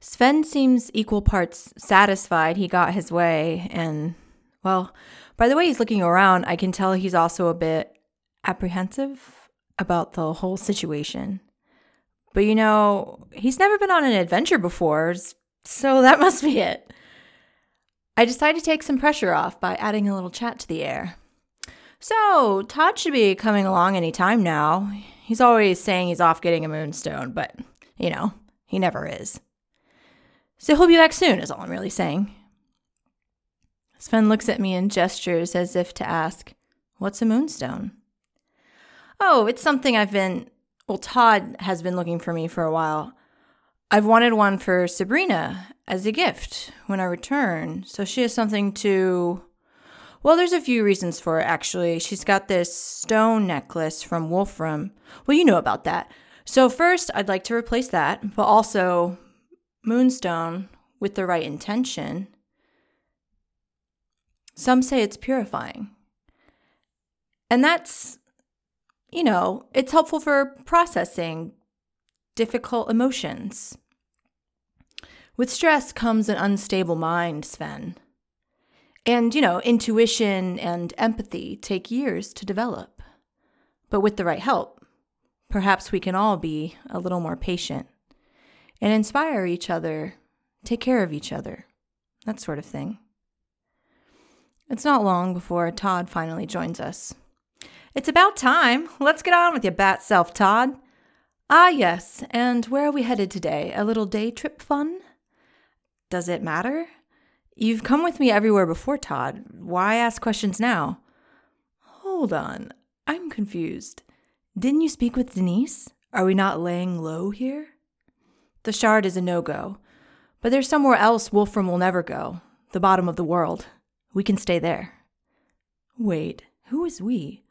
Sven seems equal parts satisfied he got his way, and, well, by the way he's looking around, I can tell he's also a bit apprehensive about the whole situation. But you know, he's never been on an adventure before, so that must be it. I decide to take some pressure off by adding a little chat to the air. So, Todd should be coming along any time now. He's always saying he's off getting a moonstone, but, you know, he never is. So he'll be back soon, is all I'm really saying. Sven looks at me and gestures as if to ask, What's a moonstone? Oh, it's something I've been, well, Todd has been looking for me for a while. I've wanted one for Sabrina as a gift when I return, so she has something to. Well, there's a few reasons for it, actually. She's got this stone necklace from Wolfram. Well, you know about that. So, first, I'd like to replace that, but also Moonstone with the right intention. Some say it's purifying. And that's, you know, it's helpful for processing difficult emotions. With stress comes an unstable mind, Sven. And, you know, intuition and empathy take years to develop. But with the right help, perhaps we can all be a little more patient and inspire each other, take care of each other, that sort of thing. It's not long before Todd finally joins us. It's about time. Let's get on with your bat self, Todd. Ah, yes, and where are we headed today? A little day trip fun? Does it matter? You've come with me everywhere before, Todd. Why ask questions now? Hold on. I'm confused. Didn't you speak with Denise? Are we not laying low here? The shard is a no go. But there's somewhere else Wolfram will never go the bottom of the world. We can stay there. Wait, who is we?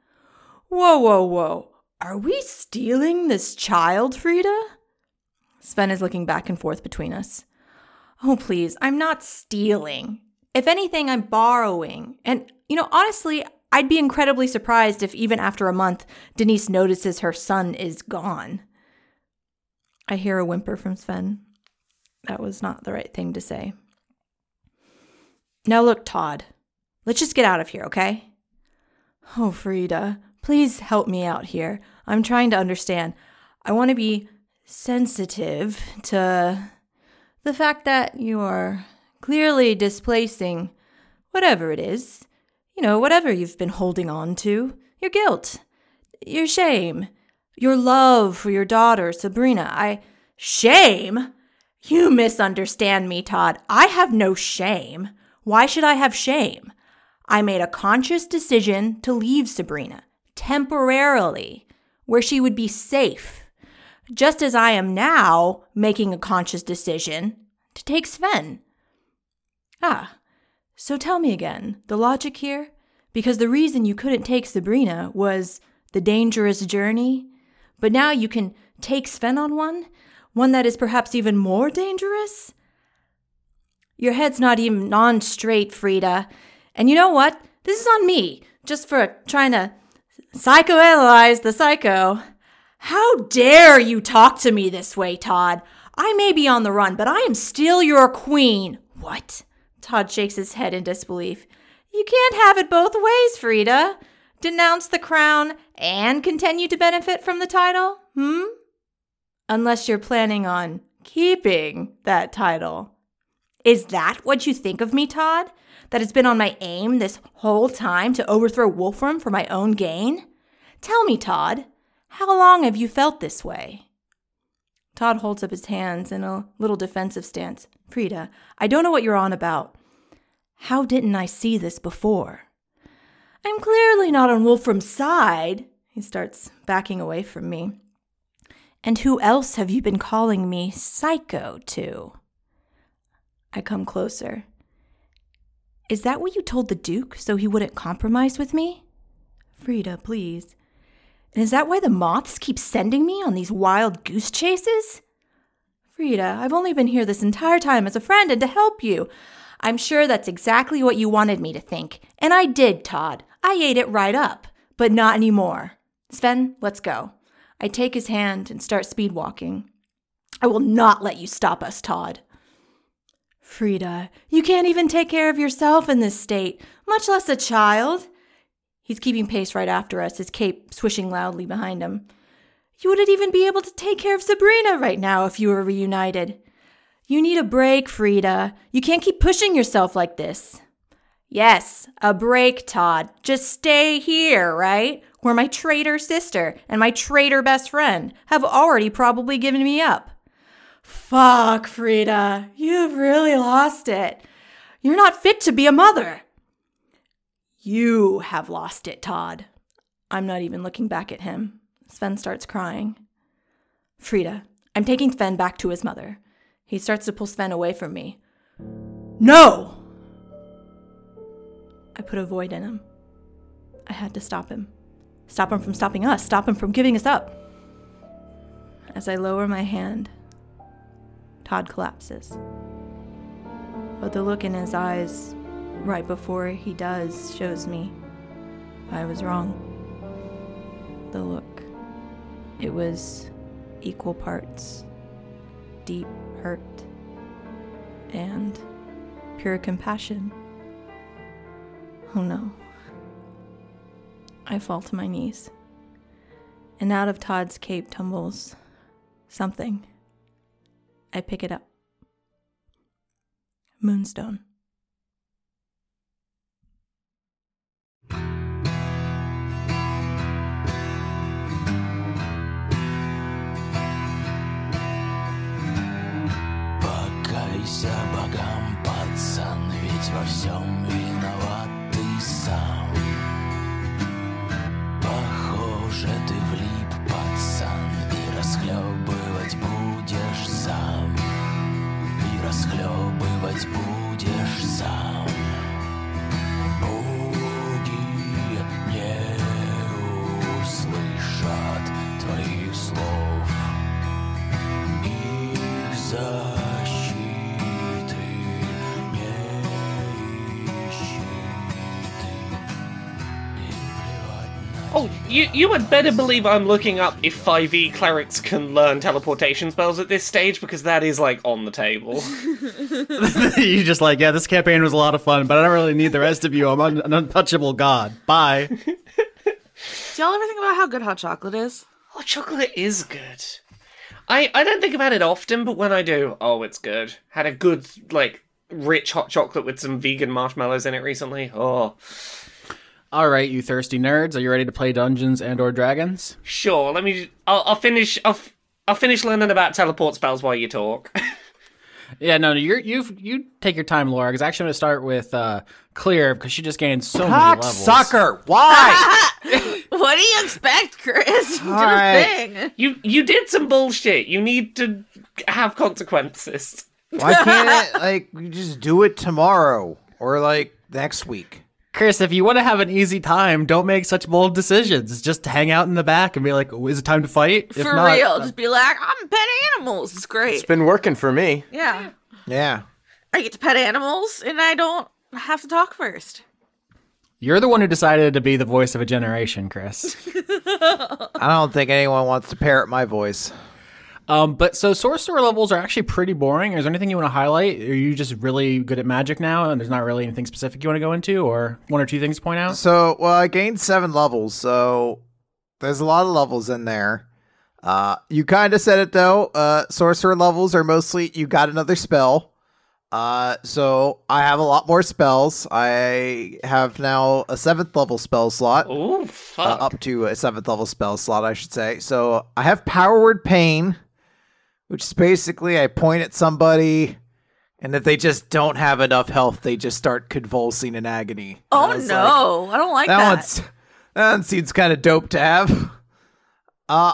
Whoa, whoa, whoa. Are we stealing this child, Frida? Sven is looking back and forth between us. Oh, please, I'm not stealing. If anything, I'm borrowing. And, you know, honestly, I'd be incredibly surprised if even after a month, Denise notices her son is gone. I hear a whimper from Sven. That was not the right thing to say. Now, look, Todd, let's just get out of here, okay? Oh, Frida, please help me out here. I'm trying to understand. I want to be sensitive to the fact that you are clearly displacing whatever it is, you know, whatever you've been holding on to, your guilt, your shame, your love for your daughter, Sabrina. I. Shame? You misunderstand me, Todd. I have no shame. Why should I have shame? I made a conscious decision to leave Sabrina temporarily where she would be safe, just as I am now making a conscious decision to take Sven. Ah, so tell me again the logic here? Because the reason you couldn't take Sabrina was the dangerous journey but now you can take Sven on one? One that is perhaps even more dangerous? Your head's not even on straight, Frida. And you know what? This is on me, just for trying to psychoanalyze the psycho. How dare you talk to me this way, Todd? I may be on the run, but I am still your queen. What? Todd shakes his head in disbelief. You can't have it both ways, Frida denounce the crown, and continue to benefit from the title? Hmm? Unless you're planning on keeping that title. Is that what you think of me, Todd? That it's been on my aim this whole time to overthrow Wolfram for my own gain? Tell me, Todd, how long have you felt this way? Todd holds up his hands in a little defensive stance. Frida, I don't know what you're on about. How didn't I see this before? I'm clearly not on Wolfram's side. He starts backing away from me. And who else have you been calling me psycho to? I come closer. Is that what you told the Duke so he wouldn't compromise with me? Frida, please. And is that why the moths keep sending me on these wild goose chases? Frida, I've only been here this entire time as a friend and to help you. I'm sure that's exactly what you wanted me to think. And I did, Todd. I ate it right up, but not anymore. Sven, let's go. I take his hand and start speed walking. I will not let you stop us, Todd. Frida, you can't even take care of yourself in this state, much less a child. He's keeping pace right after us, his cape swishing loudly behind him. You wouldn't even be able to take care of Sabrina right now if you were reunited. You need a break, Frida. You can't keep pushing yourself like this. Yes, a break, Todd. Just stay here, right? Where my traitor sister and my traitor best friend have already probably given me up. Fuck, Frida. You've really lost it. You're not fit to be a mother. You have lost it, Todd. I'm not even looking back at him. Sven starts crying. Frida, I'm taking Sven back to his mother. He starts to pull Sven away from me. No! I put a void in him. I had to stop him. Stop him from stopping us. Stop him from giving us up. As I lower my hand, Todd collapses. But the look in his eyes right before he does shows me I was wrong. The look. It was equal parts deep hurt and pure compassion. Oh no. I fall to my knees. And out of Todd's cape tumbles something. I pick it up. Moonstone. Покайся богам, пацан, ведь во всем виноват Расхлебывать будешь сам. Боги не услышат твоих слов. Их защиты you you had better believe I'm looking up if 5e clerics can learn teleportation spells at this stage because that is like on the table. you just like, yeah, this campaign was a lot of fun, but I don't really need the rest of you. I'm un- an untouchable god. Bye. Do y'all ever think about how good hot chocolate is? oh, chocolate is good. I I don't think about it often, but when I do, oh, it's good. Had a good like rich hot chocolate with some vegan marshmallows in it recently. Oh, All right, you thirsty nerds, are you ready to play Dungeons and or Dragons? sure. Let me. I'll, I'll finish. I'll, f- I'll finish learning about teleport spells while you talk. Yeah, no, you're you you take your time, Laura. Because actually, I'm gonna start with uh, Clear because she just gained so many levels. Cocksucker! Why? What do you expect, Chris? You did Alright. a thing. you you did some bullshit. You need to have consequences. Why can't it, like you just do it tomorrow or like next week? Chris, if you want to have an easy time, don't make such bold decisions. Just hang out in the back and be like, oh, "Is it time to fight?" If For not, real. Uh, just be like, I'm pet animals. It's great. It's been working for me. yeah. Yeah. I get to pet animals and I don't have to talk first. You're the one who decided to be the voice of a generation, Chris. I don't think anyone wants to parrot my voice. Um, but so sorcerer levels are actually pretty boring. Is there anything you want to highlight? Are you just really good at magic now, and there's not really anything specific you want to go into, or one or two things to point out? So, well, I gained seven levels, so there's a lot of levels in there. Uh, you kind of said it though. Uh, sorcerer levels are mostly you got another spell. Uh, so I have a lot more spells. I have now a seventh level spell slot. Ooh, uh, fuck. up to a seventh level spell slot, I should say. So I have Power Word Pain, which is basically I point at somebody, and if they just don't have enough health, they just start convulsing in agony. And I Oh no. like, I don't like that, that. one's that one seems kind of dope to have. Uh,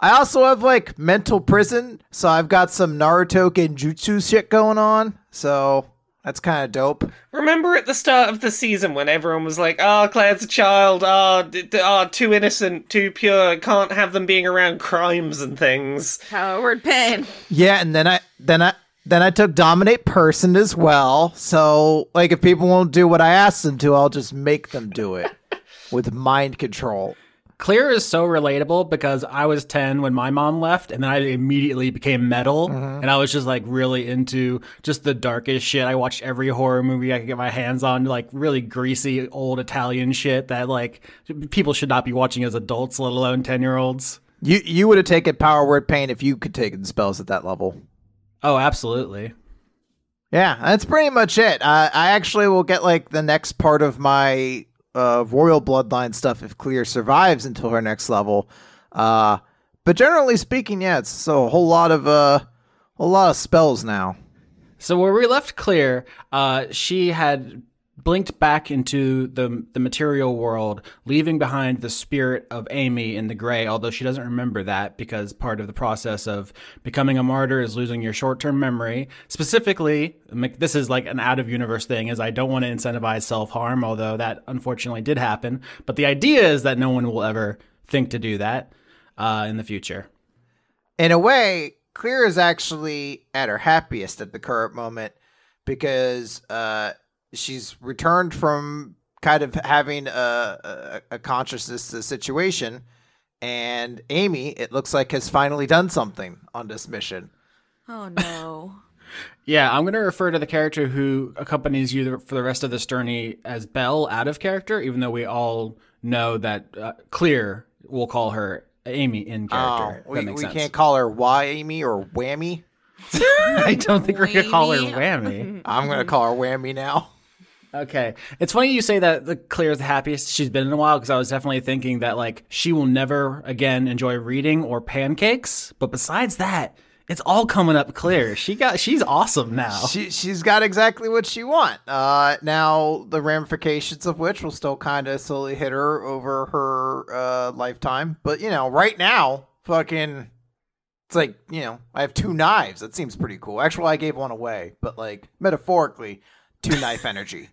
I also have like mental prison, so I've got some Naruto Genjutsu shit going on. So that's kind of dope. Remember at the start of the season when everyone was like, "Oh, Claire's a child. Oh, d- d- oh, too innocent, too pure. Can't have them being around crimes and things." Howard Pain. Yeah, and then I then I then I took dominate person as well. So like if people won't do what I ask them to, I'll just make them do it with mind control. Clear is so relatable because I was 10 when my mom left, and then I immediately became metal, and I was just like really into just the darkest shit. I watched every horror movie I could get my hands on, like really greasy old Italian shit that like people should not be watching as adults, let alone 10 year olds. You you would have taken power word pain if you could take the spells at that level. Oh, absolutely. Yeah, that's pretty much it. Uh, I actually will get like the next part of my uh, royal bloodline stuff if Clear survives until her next level. Uh, but generally speaking, yeah, it's so a whole lot of uh, a lot of spells now. So where we left clear, uh, she had blinked back into the the material world, leaving behind the spirit of Amy in the gray. Although she doesn't remember that because part of the process of becoming a martyr is losing your short term memory. Specifically, this is like an out of universe thing, is I don't want to incentivize self harm, although that unfortunately did happen. But the idea is that no one will ever think to do that uh, in the future. in a way, Clear is actually at her happiest at the current moment because uh, she's returned from kind of having a, a, a consciousness uh, situation, and Amy, it looks like, has finally done something on this mission. Oh no. Yeah, I'm going to refer to the character who accompanies you for the rest of this journey as Belle out of character, even though we all know that uh, Clear will call her Amy in character. Oh, we, we can't call her Why Amy or Whammy. I don't think we're going to call her Whammy. Whammy. I'm gonna call her Whammy now. Okay. It's funny you say that the is the happiest she's been in a while because I was definitely thinking that like she will never again enjoy reading or pancakes. But besides that, it's all coming up clear. She got she's awesome now. She she's got exactly what she want. Uh, now the ramifications of which will still kind of slowly hit her over her uh lifetime. But you know, right now, fucking, it's like you know, I have two knives. That seems pretty cool. Actually, I gave one away, but like metaphorically, two knife energy.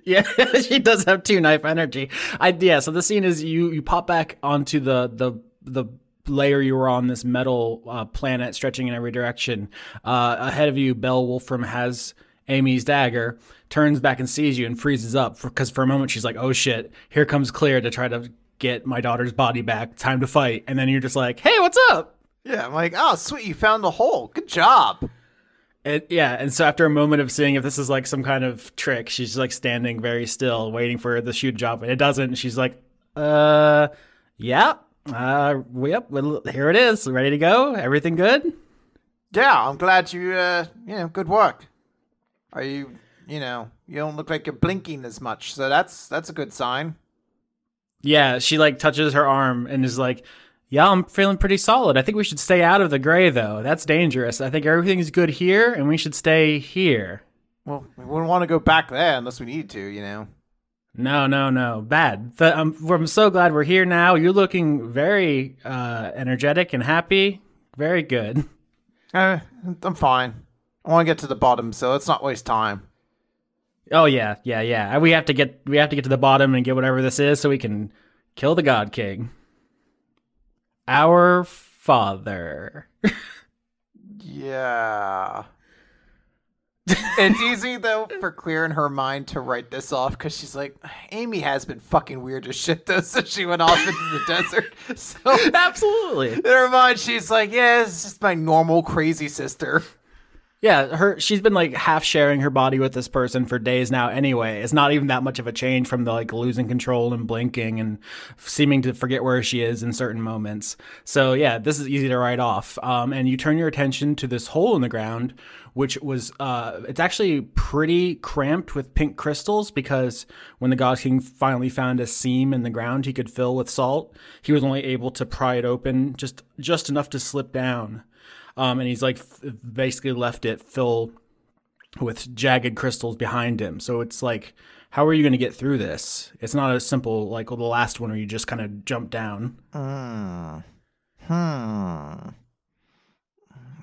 Yeah, she does have two knife energy. I yeah. So the scene is you you pop back onto the the the layer you were on this metal uh, planet stretching in every direction. Uh, ahead of you, Bell Wolfram has Amy's dagger, turns back and sees you and freezes up because for, a moment she's like, "Oh shit, here comes Claire to try to get my daughter's body back. Time to fight." And then you're just like, "Hey, what's up?" Yeah, I'm like, oh sweet, you found the hole. Good job. It, yeah, and so after a moment of seeing if this is like some kind of trick, she's like standing very still, waiting for the shoe to drop, and it doesn't. And she's like, "Uh, yeah, uh, yep, well, here it is, ready to go. Everything good?" Yeah, I'm glad you. Uh, you know, good work. Are you? You know, you don't look like you're blinking as much, so that's that's a good sign. Yeah, she like touches her arm and is like, "Yeah, I'm feeling pretty solid. I think we should stay out of the gray though. That's dangerous. I think everything's good here, and we should stay here." Well, we wouldn't want to go back there unless we need to, you know. No, no, no. Bad. The, um, I'm so glad we're here now. You're looking very uh, energetic and happy. Very good. Uh, I'm fine. I want to get to the bottom, so let's not waste time. Oh yeah, yeah, yeah. We have to get we have to get to the bottom and get whatever this is so we can kill the God King. Our Father. Yeah. it's easy though for Clear in her mind to write this off because she's like, Amy has been fucking weird as shit though, so she went off into the desert. So Absolutely. in her mind, she's like, yeah, it's just my normal crazy sister. Yeah, her she's been like half sharing her body with this person for days now anyway. It's not even that much of a change from the like losing control and blinking and seeming to forget where she is in certain moments. So yeah, this is easy to write off. Um, and you turn your attention to this hole in the ground, which was uh, it's actually pretty cramped with pink crystals because when the God King finally found a seam in the ground he could fill with salt, he was only able to pry it open just just enough to slip down um, and he's like f- basically left it fill with jagged crystals behind him. So it's like, how are you going to get through this? It's not a simple like well, the last one where you just kind of jump down. Hmm. Hmm.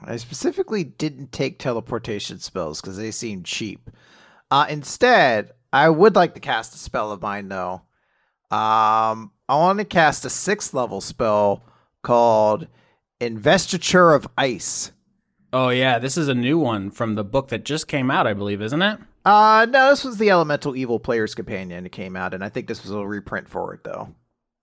I specifically didn't take teleportation spells because they seemed cheap. Uh, instead, I would like to cast a spell of mine though. Um, I want to cast a sixth level spell called Investiture of Ice. Oh yeah, this is a new one from the book that just came out, I believe, isn't it? Uh, no, this was the Elemental Evil Player's Companion. It came out, and I think this was a reprint for it though.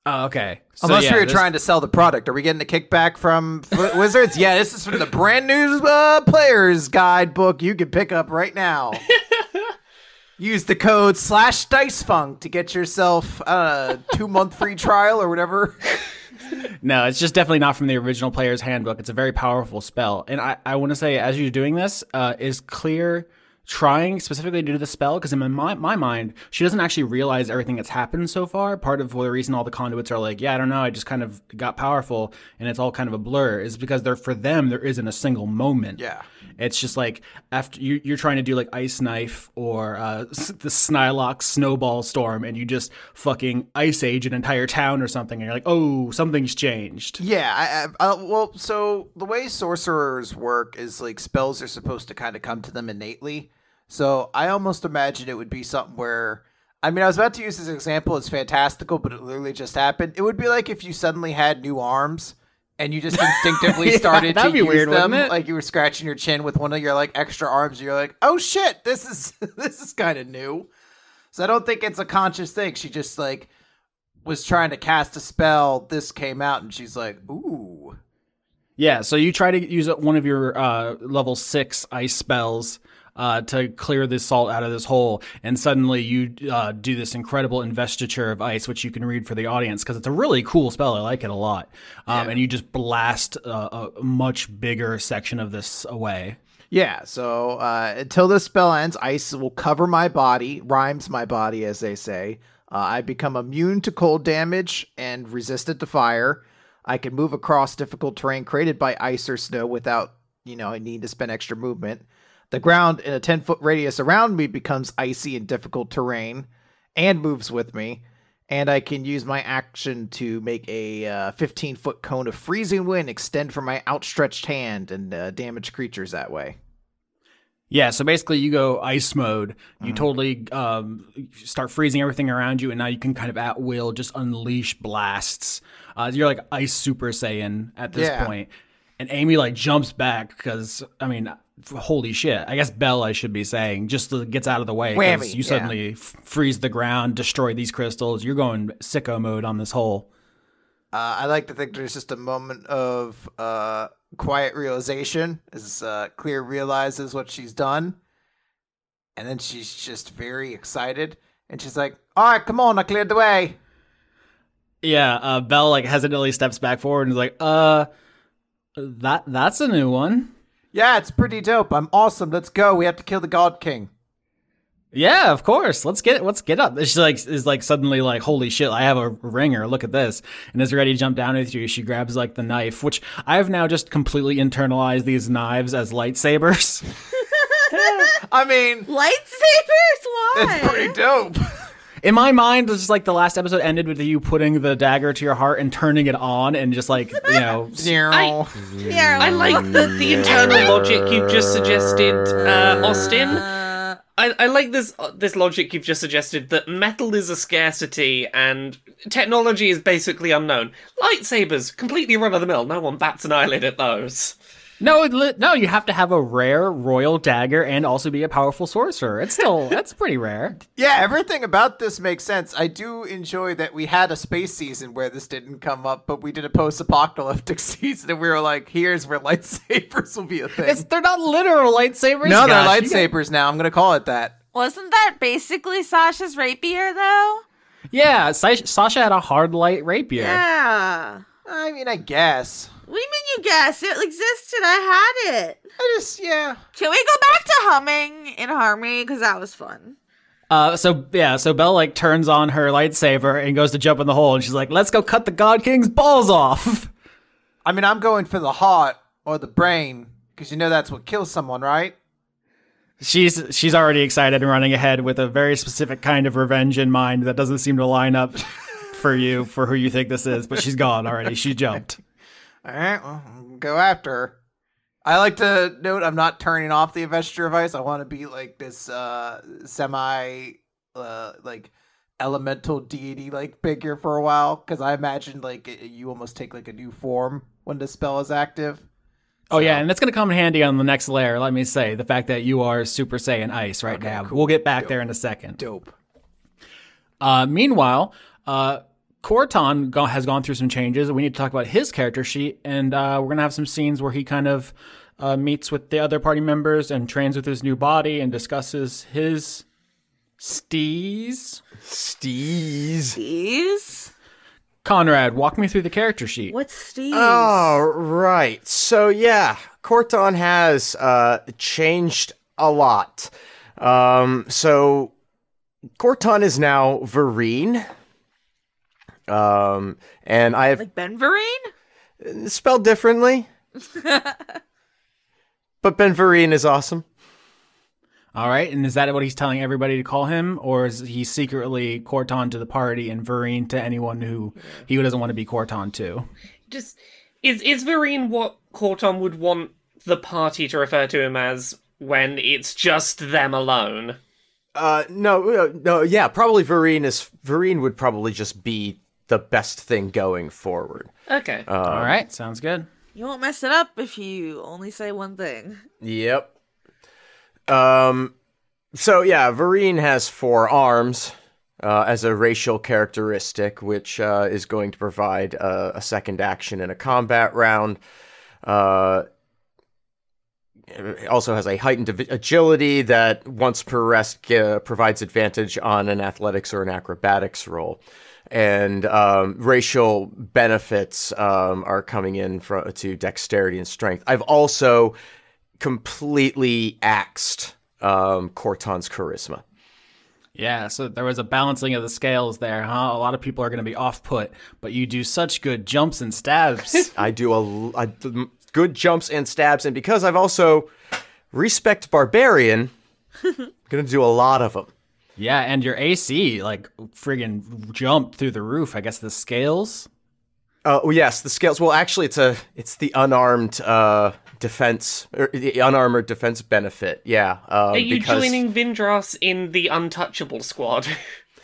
Oh, okay. So, Unless yeah, we were this- trying to sell the product. Are we getting a kickback from Wizards? yeah, this is from the brand new uh, player's guidebook you can pick up right now. Use the code slash dicefunk to get yourself uh, a two month free trial or whatever. No, it's just definitely not from the original player's handbook. It's a very powerful spell. And I, I want to say, as you're doing this, uh, is clear trying specifically to do the spell? Because in my, my mind, she doesn't actually realize everything that's happened so far. Part of the reason all the conduits are like, yeah, I don't know, I just kind of got powerful and it's all kind of a blur is because for them, there isn't a single moment. Yeah. It's just like after you, you're trying to do like Ice Knife or uh, the Snilloc Snowball Storm, and you just fucking Ice Age an entire town or something, and you're like, oh, something's changed. Yeah, I, I, uh, well, so the way sorcerers work is like spells are supposed to kind of come to them innately. So I almost imagine it would be something where, I mean, I was about to use this example as fantastical, but it literally just happened. It would be like if you suddenly had new arms and you just instinctively Yeah, started to use weird, them, like you were scratching your chin with one of your like extra arms. You're like, oh shit, this is this is kind of new. So I don't think it's a conscious thing. She just like was trying to cast a spell. This came out, and she's like, ooh. Yeah, so you try to use one of your uh, level six ice spells uh, to clear this salt out of this hole, and suddenly you uh, do this incredible investiture of ice, which you can read for the audience because it's a really cool spell. I like it a lot, um, and you just blast uh, a much bigger section of this away. Yeah, so uh, until this spell ends, ice will cover my body, rimes my body, as they say. Uh, I become immune to cold damage and resistant to fire. I can move across difficult terrain created by ice or snow without, you know, I need to spend extra movement. The ground in a 10 foot radius around me becomes icy and difficult terrain and moves with me. And I can use my action to make a uh, 15 foot cone of freezing wind extend from my outstretched hand and uh, damage creatures that way. Yeah, so basically you go ice mode. You totally um, start freezing everything around you, and now you can kind of at will just unleash blasts. Uh, you're like ice Super Saiyan at this Yeah. point. And Amy like jumps back because I mean, holy shit! I guess Bell, I should be saying, just gets out of the way because you yeah. suddenly f- freeze the ground, destroy these crystals. You're going sicko mode on this hole. Uh, I like to think there's just a moment of uh, quiet realization as uh, Clear realizes what she's done. And then she's just very excited. And she's like, All right, come on, I cleared the way. Yeah, uh, Belle like hesitantly steps back forward and is like, "Uh, that that's a new one." Yeah, it's pretty dope. I'm awesome. Let's go. We have to kill the God King. Yeah, of course. Let's get let's get up. She like is like suddenly like, holy shit! I have a ringer. Look at this, and is ready to jump down with you. She grabs like the knife, which I have now just completely internalized these knives as lightsabers. I mean, Lightsabers? Why? it's pretty dope. In my mind, it's just like the last episode ended with you putting the dagger to your heart and turning it on, and just like you know, s- I, Yeah, I like the, the internal logic you've just suggested, uh, Austin. I, I like this uh, this logic you've just suggested that metal is a scarcity and technology is basically unknown. Lightsabers, completely run of the mill. No one bats an eyelid at those. No, it no, you have to have a rare royal dagger and also be a powerful sorcerer. It's still that's pretty rare. yeah, everything about this makes sense. I do enjoy that we had a space season where this didn't come up, but we did a post apocalyptic season and we were like, here's where lightsabers will be a thing. It's they're not literal lightsabers. no, they're Gosh, you got- lightsabers now. I'm going to call it that. wasn't that basically Sasha's rapier, though? Yeah, Sa- Sasha had a hard light rapier. Yeah. I mean, I guess. What do you mean you guess? It existed. I had it. I just, yeah. Can we go back to humming in harmony? Because that was fun. Uh, so yeah, so Belle like turns on her lightsaber and goes to jump in the hole, and she's like, "Let's go cut the God King's balls off." I mean, I'm going for the heart or the brain because you know that's what kills someone, right? She's she's already excited and running ahead with a very specific kind of revenge in mind that doesn't seem to line up for you for who you think this is, but she's gone already. She jumped. All right, well, go after her. I like to note I'm not turning off the investiture of ice. I want to be like this uh semi uh like elemental deity like figure for a while because I imagine like it, you almost take like a new form when the spell is active. Oh yeah, and that's gonna come in handy on the next layer. Let me say the fact that you are Super Saiyan Ice right now. We'll get back there in a second. Dope. Uh, meanwhile, uh, Corton go- has gone through some changes. We need to talk about his character sheet, and uh, we're gonna have some scenes where he kind of uh, meets with the other party members and trains with his new body and discusses his steez. Steez. Steez? Conrad, walk me through the character sheet. What's Steez? Oh, right. So yeah, Corton has uh, changed a lot. Um, so Corton is now Vereen. Um, and I have Like Ben Vereen? spelled differently. but Ben Vereen is awesome. All right, and is that what he's telling everybody to call him, or is he secretly Corton to the party and Vereen to anyone who he doesn't want to be Corton to? Just is is Vereen what Corton would want the party to refer to him as when it's just them alone? Uh, no, uh, no, yeah, probably Vereen is Vereen would probably just be the best thing going forward. Okay. Uh, All right, sounds good. You won't mess it up if you only say one thing. Yep. Um, so yeah, Vereen has four arms uh, as a racial characteristic, which uh, is going to provide uh, a second action in a combat round. Uh, also has a heightened agility that once per rest uh, provides advantage on an athletics or an acrobatics roll. And um, racial benefits um, are coming in to dexterity and strength. I've also completely axed um, Corton's charisma. Yeah, so there was a balancing of the scales there, huh? A lot of people are going to be off put, but you do such good jumps and stabs. I do a, do good jumps and stabs, and because I've also respect barbarian, I'm gonna do a lot of them. Yeah, and your AC like friggin' jumped through the roof. I guess the scales. Uh, oh yes, the scales. Well, actually, it's a it's the unarmed uh, defense, or the unarmored defense benefit. Yeah, um, Are you because joining Vindras in the untouchable squad?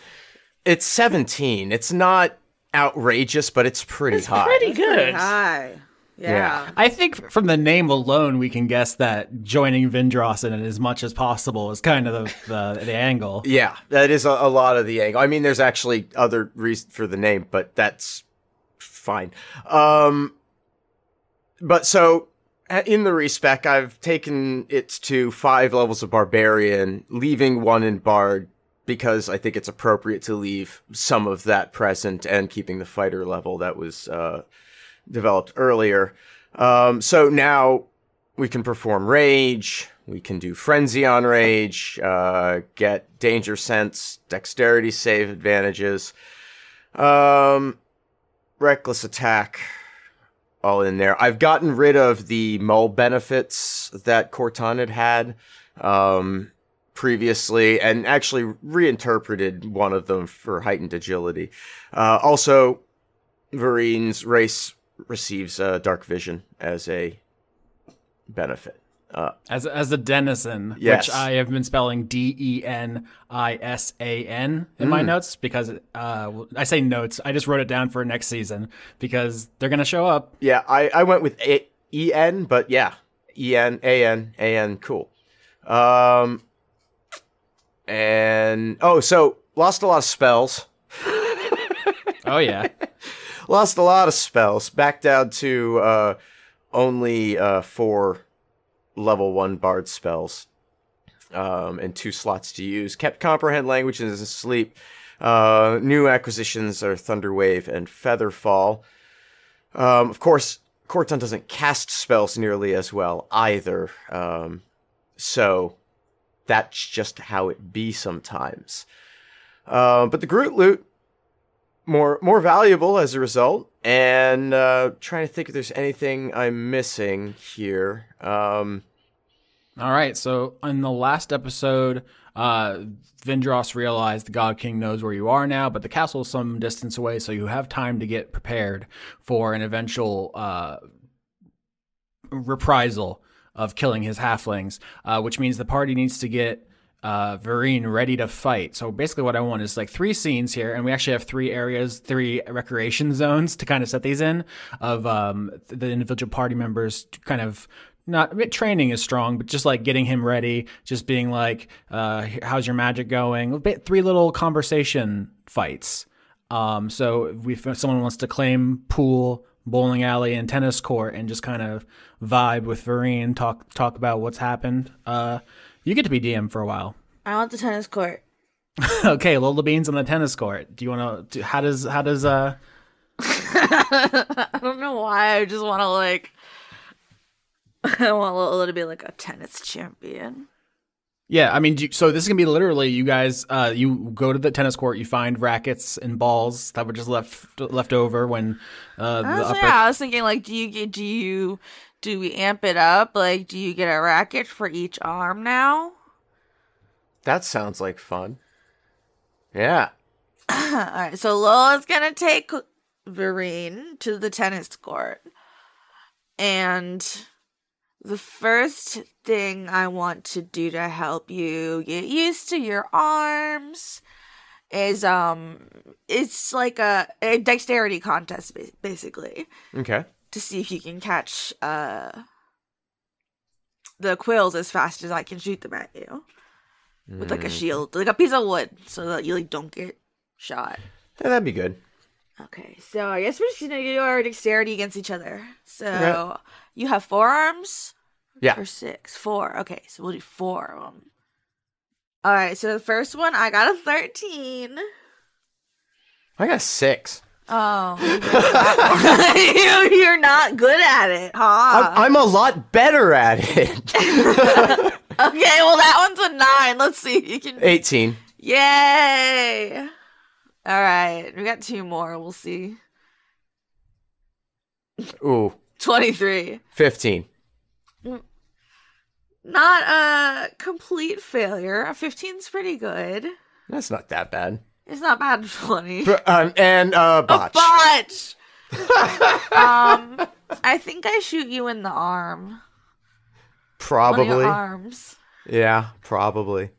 it's 17. It's not outrageous, but it's pretty high. Pretty Pretty good. high. Yeah. Yeah. I think from the name alone, we can guess that joining Vindros in it as much as possible is kind of the the, the angle. Yeah, that is a, a lot of the angle. I mean, there's actually other reasons for the name, but that's fine. Um, but so in the respec, I've taken it to five levels of barbarian, leaving one in bard because I think it's appropriate to leave some of that present and keeping the fighter level that was uh, developed earlier. Um, so now we can perform rage. We can do frenzy on rage. Uh, get danger sense, dexterity save advantages, um, reckless attack, all in there. I've gotten rid of the mull benefits that Corton had had um, previously, and actually reinterpreted one of them for heightened agility. Uh, also, Vereen's race receives uh, dark vision as a benefit. Uh, As as a denizen, Yes. which I have been spelling D E N I S A N in my notes because uh, I say notes. I just wrote it down for next season because they're gonna show up. yeah, I, I went with a- E-N, but yeah, E-N, A-N, A-N, cool. Um, and, oh, so lost a lot of spells. Oh yeah, lost a lot of spells back down to uh, only uh, four level one bard spells um, and two slots to use. Kept comprehend languages and sleep uh, new acquisitions are thunderwave and featherfall. Um, of course corton doesn't cast spells nearly as well either um, so that's just how it be sometimes. Uh, but the groot loot more more valuable as a result. And uh, trying to think if there's anything I'm missing here. Um, All right, so in the last episode, uh, Vindros realized the God King knows where you are now, but the castle is some distance away, so you have time to get prepared for an eventual uh, reprisal of killing his halflings, uh, which means the party needs to get uh, Vereen ready to fight. So basically, what I want is like three scenes here, and we actually have three areas, three recreation zones to kind of set these in of um, the individual party members kind of not training is strong, but just like getting him ready, just being like, uh, how's your magic going? Three little conversation fights. Um, so if if someone wants to claim pool, bowling alley, and tennis court, and just kind of vibe with Vereen, talk talk about what's happened, uh, you get to be DM for a while. I want the tennis court. okay, Lola Beans on the tennis court. Do you want to? How does how does uh? I don't know why. I just want to like. I want Lola to be like a tennis champion. Yeah, I mean, do you- so this is gonna be literally you guys. Uh, you go to the tennis court, you find rackets and balls that were just left left over when uh, the I was, upper. yeah, I was thinking like, do you get? Do you? Do we amp it up? Like, do you get a racket for each arm now? That sounds like fun. Yeah. All right, so Lola's gonna take Vereen to the tennis court, and the first thing I want to do to help you get used to your arms is um, it's like a, a dexterity contest, basically, Okay. to see if you can catch uh the quills as fast as I can shoot them at you with like a shield, like a piece of wood, so that you like don't get shot. Yeah, that'd be good. Okay, so I guess we're just gonna do our dexterity against each other. So Okay. you have four arms Yeah. or six? Four. Okay, so we'll do four of them. All right, so the first one I got a thirteen. I got a six. Oh, you, you're not good at it, huh? I'm, I'm a lot better at it. okay, well that one's a nine. Let's see if you can. 18. Yay! All right, we got two more. We'll see. Ooh, Twenty-three. 15. Not a complete failure. A 15's pretty good. That's not that bad. It's not bad at 20. Br- Um, and uh, A botch. botch! um, I think I shoot you in the arm. Probably. arms. Yeah, probably.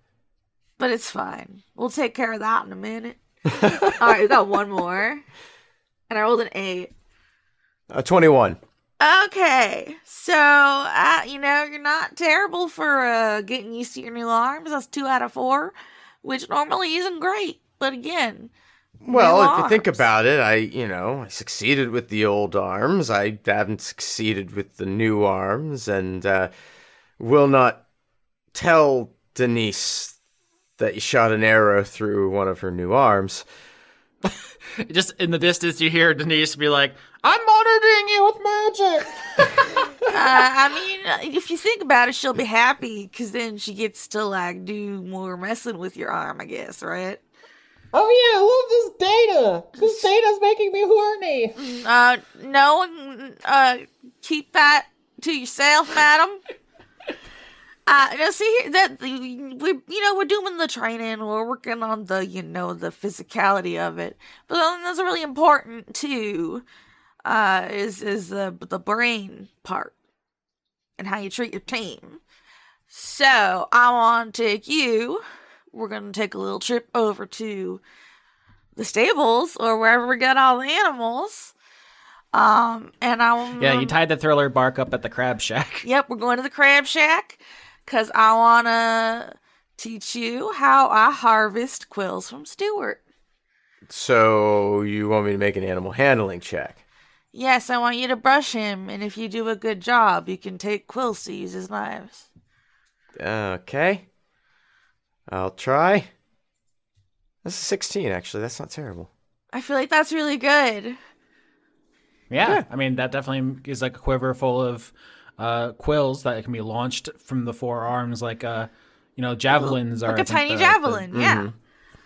But it's fine. We'll take care of that in a minute. Alright, we got one more. And I rolled an 8. A 21. Okay, so uh, you know you're not terrible for uh, getting used to your new arms. That's two out of four, which normally isn't great. But again, Well, if you think about it, I, you know, I succeeded with the old arms. I haven't succeeded with the new arms, and uh, will not tell Denise that you shot an arrow through one of her new arms. Just in the distance, you hear Denise be like, "I'm monitoring you with magic." uh, I mean, if you think about it, she'll be happy because then she gets to like do more messing with your arm, I guess, right? Oh yeah, I love this data. This data's making me horny. Uh, no, uh, keep that to yourself, madam. Uh, now see here that we, you know, we're doing the training, we're working on the, you know, the physicality of it, but then that's really important too. Uh, is is the the brain part and how you treat your team. So I want to take you. We're gonna take a little trip over to the stables or wherever we got all the animals. Um, and I'm yeah, you tied the thriller bark up at the crab shack. Yep, we're going to the crab shack because I want to teach you how I harvest quills from Stewart. So you want me to make an animal handling check? Yes, I want you to brush him, and if you do a good job, you can take quills to use as knives. Okay. I'll try. That's a 16, actually. That's not terrible. I feel like that's really good. Yeah, I mean that definitely is like a quiver full of uh, quills that can be launched from the forearms, like uh, you know, javelins are Like I a think, tiny the- javelin, Mm-hmm. yeah.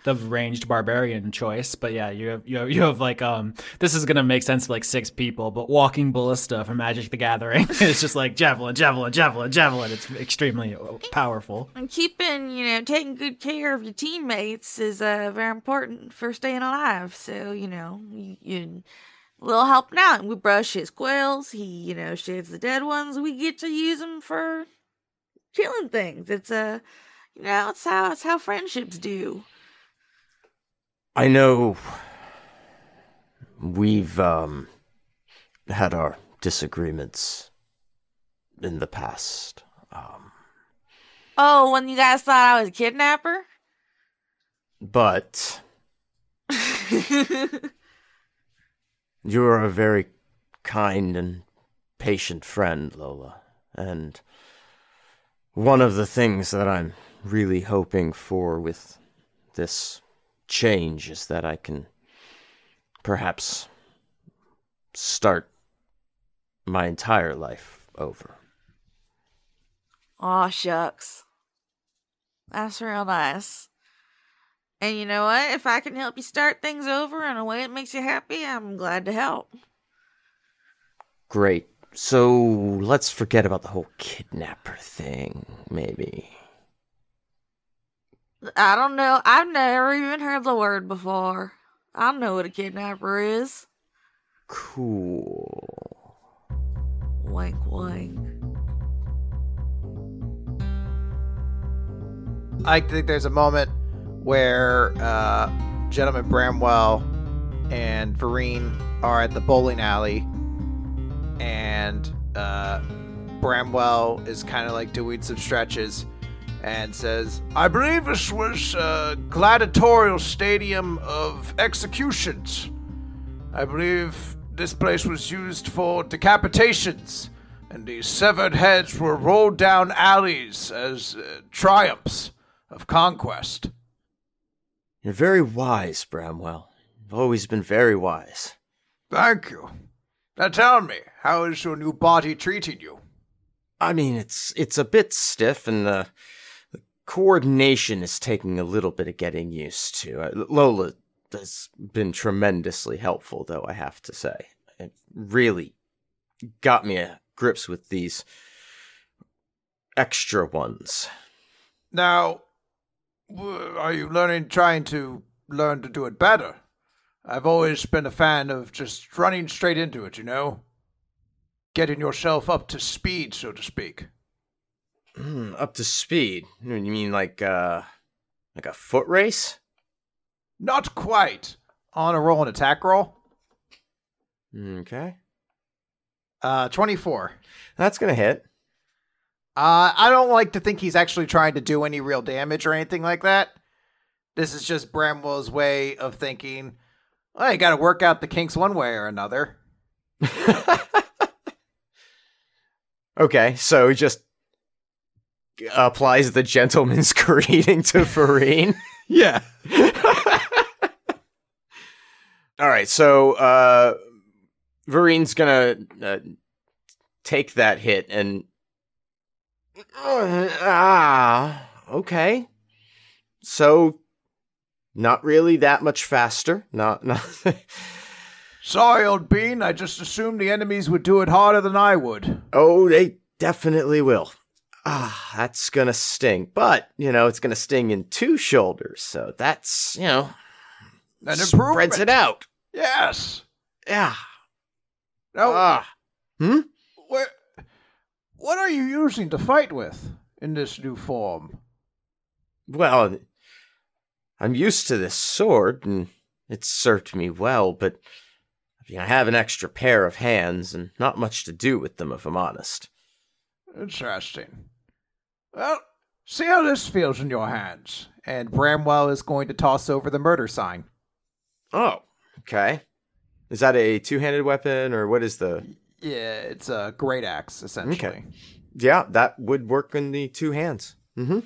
the, the ranged barbarian choice. But yeah, you have you have, you have like um, this is gonna make sense to like six people, but walking ballista from Magic the Gathering, it's just like javelin, javelin, javelin, javelin. It's extremely powerful. And keeping, you know, taking good care of your teammates is uh, very important for staying alive. So, you know, you, you little helping out. We brush his quills. He, you know, shaves the dead ones. We get to use them for killing things. It's a, you know, it's how it's how friendships do. I know we've um had our disagreements in the past. Um, Oh, when you guys thought I was a kidnapper? but You are a very kind and patient friend, Lola. And one of the things that I'm really hoping for with this change is that I can perhaps start my entire life over. Aw, shucks. That's real nice. And you know what? If I can help you start things over in a way that makes you happy, I'm glad to help. Great. So let's forget about the whole kidnapper thing, maybe. I don't know. I've never even heard the word before. I don't know what a kidnapper is. Cool. Wink, wink. I think there's a moment where uh, Gentleman Bramwell and Vereen are at the bowling alley, and uh, Bramwell is kind of like doing some stretches and says, I believe this was a gladiatorial stadium of executions. I believe this place was used for decapitations, and the severed heads were rolled down alleys as uh, triumphs of conquest. You're very wise, Bramwell. You've always been very wise. Thank you. Now tell me, how is your new body treating you? I mean, it's it's a bit stiff, and the, the coordination is taking a little bit of getting used to. Uh, Lola has been tremendously helpful, though I have to say. It really got me a grips with these extra ones. Now, are you learning, trying to learn to do it better? I've always been a fan of just running straight into it, you know? Getting yourself up to speed, so to speak. Hmm, up to speed. You mean like uh, like a foot race? Not quite. On a roll and attack roll. Okay, Uh, 24. that's gonna hit. Uh, I don't like to think he's actually trying to do any real damage or anything like that. This is just Bramwell's way of thinking, well, you gotta work out the kinks one way or another. Okay, so he just applies the gentleman's greeting to Farine. Yeah. All right, so uh Varine's gonna uh, take that hit and ah, okay. So not really that much faster. Not not Sorry, old bean. I just assumed the enemies would do it harder than I would. Oh, they definitely will. Ah, that's gonna sting. But, you know, it's gonna sting in two shoulders, so that's, you know, An spreads improvement. it out. Yes. Yeah. Now, Ah. Hmm? where, what are you using to fight with in this new form? Well, I'm used to this sword, and it's served me well, but I, mean, I have an extra pair of hands, and not much to do with them, if I'm honest. Interesting. Well, see how this feels in your hands. And Bramwell is going to toss over the murder sign. Oh, okay. Is that a two-handed weapon, or what is the? Yeah, it's a great axe, essentially. Okay. Yeah, that would work in the two hands. Mm-hmm.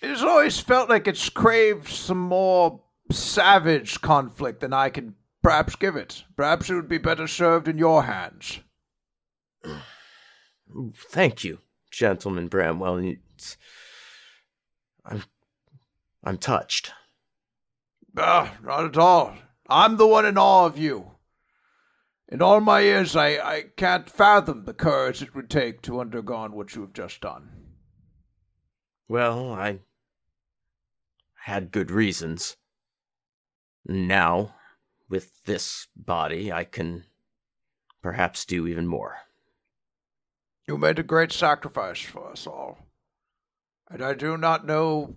It's always felt like it's craved some more savage conflict than I can perhaps give it. Perhaps it would be better served in your hands. Thank you, gentleman Bramwell. I'm, I'm touched. Ah, not at all. I'm the one in awe of you. In all my years, I, I can't fathom the courage it would take to undergone what you have just done. Well, I had good reasons. Now, with this body, I can perhaps do even more. You made a great sacrifice for us all. And I do not know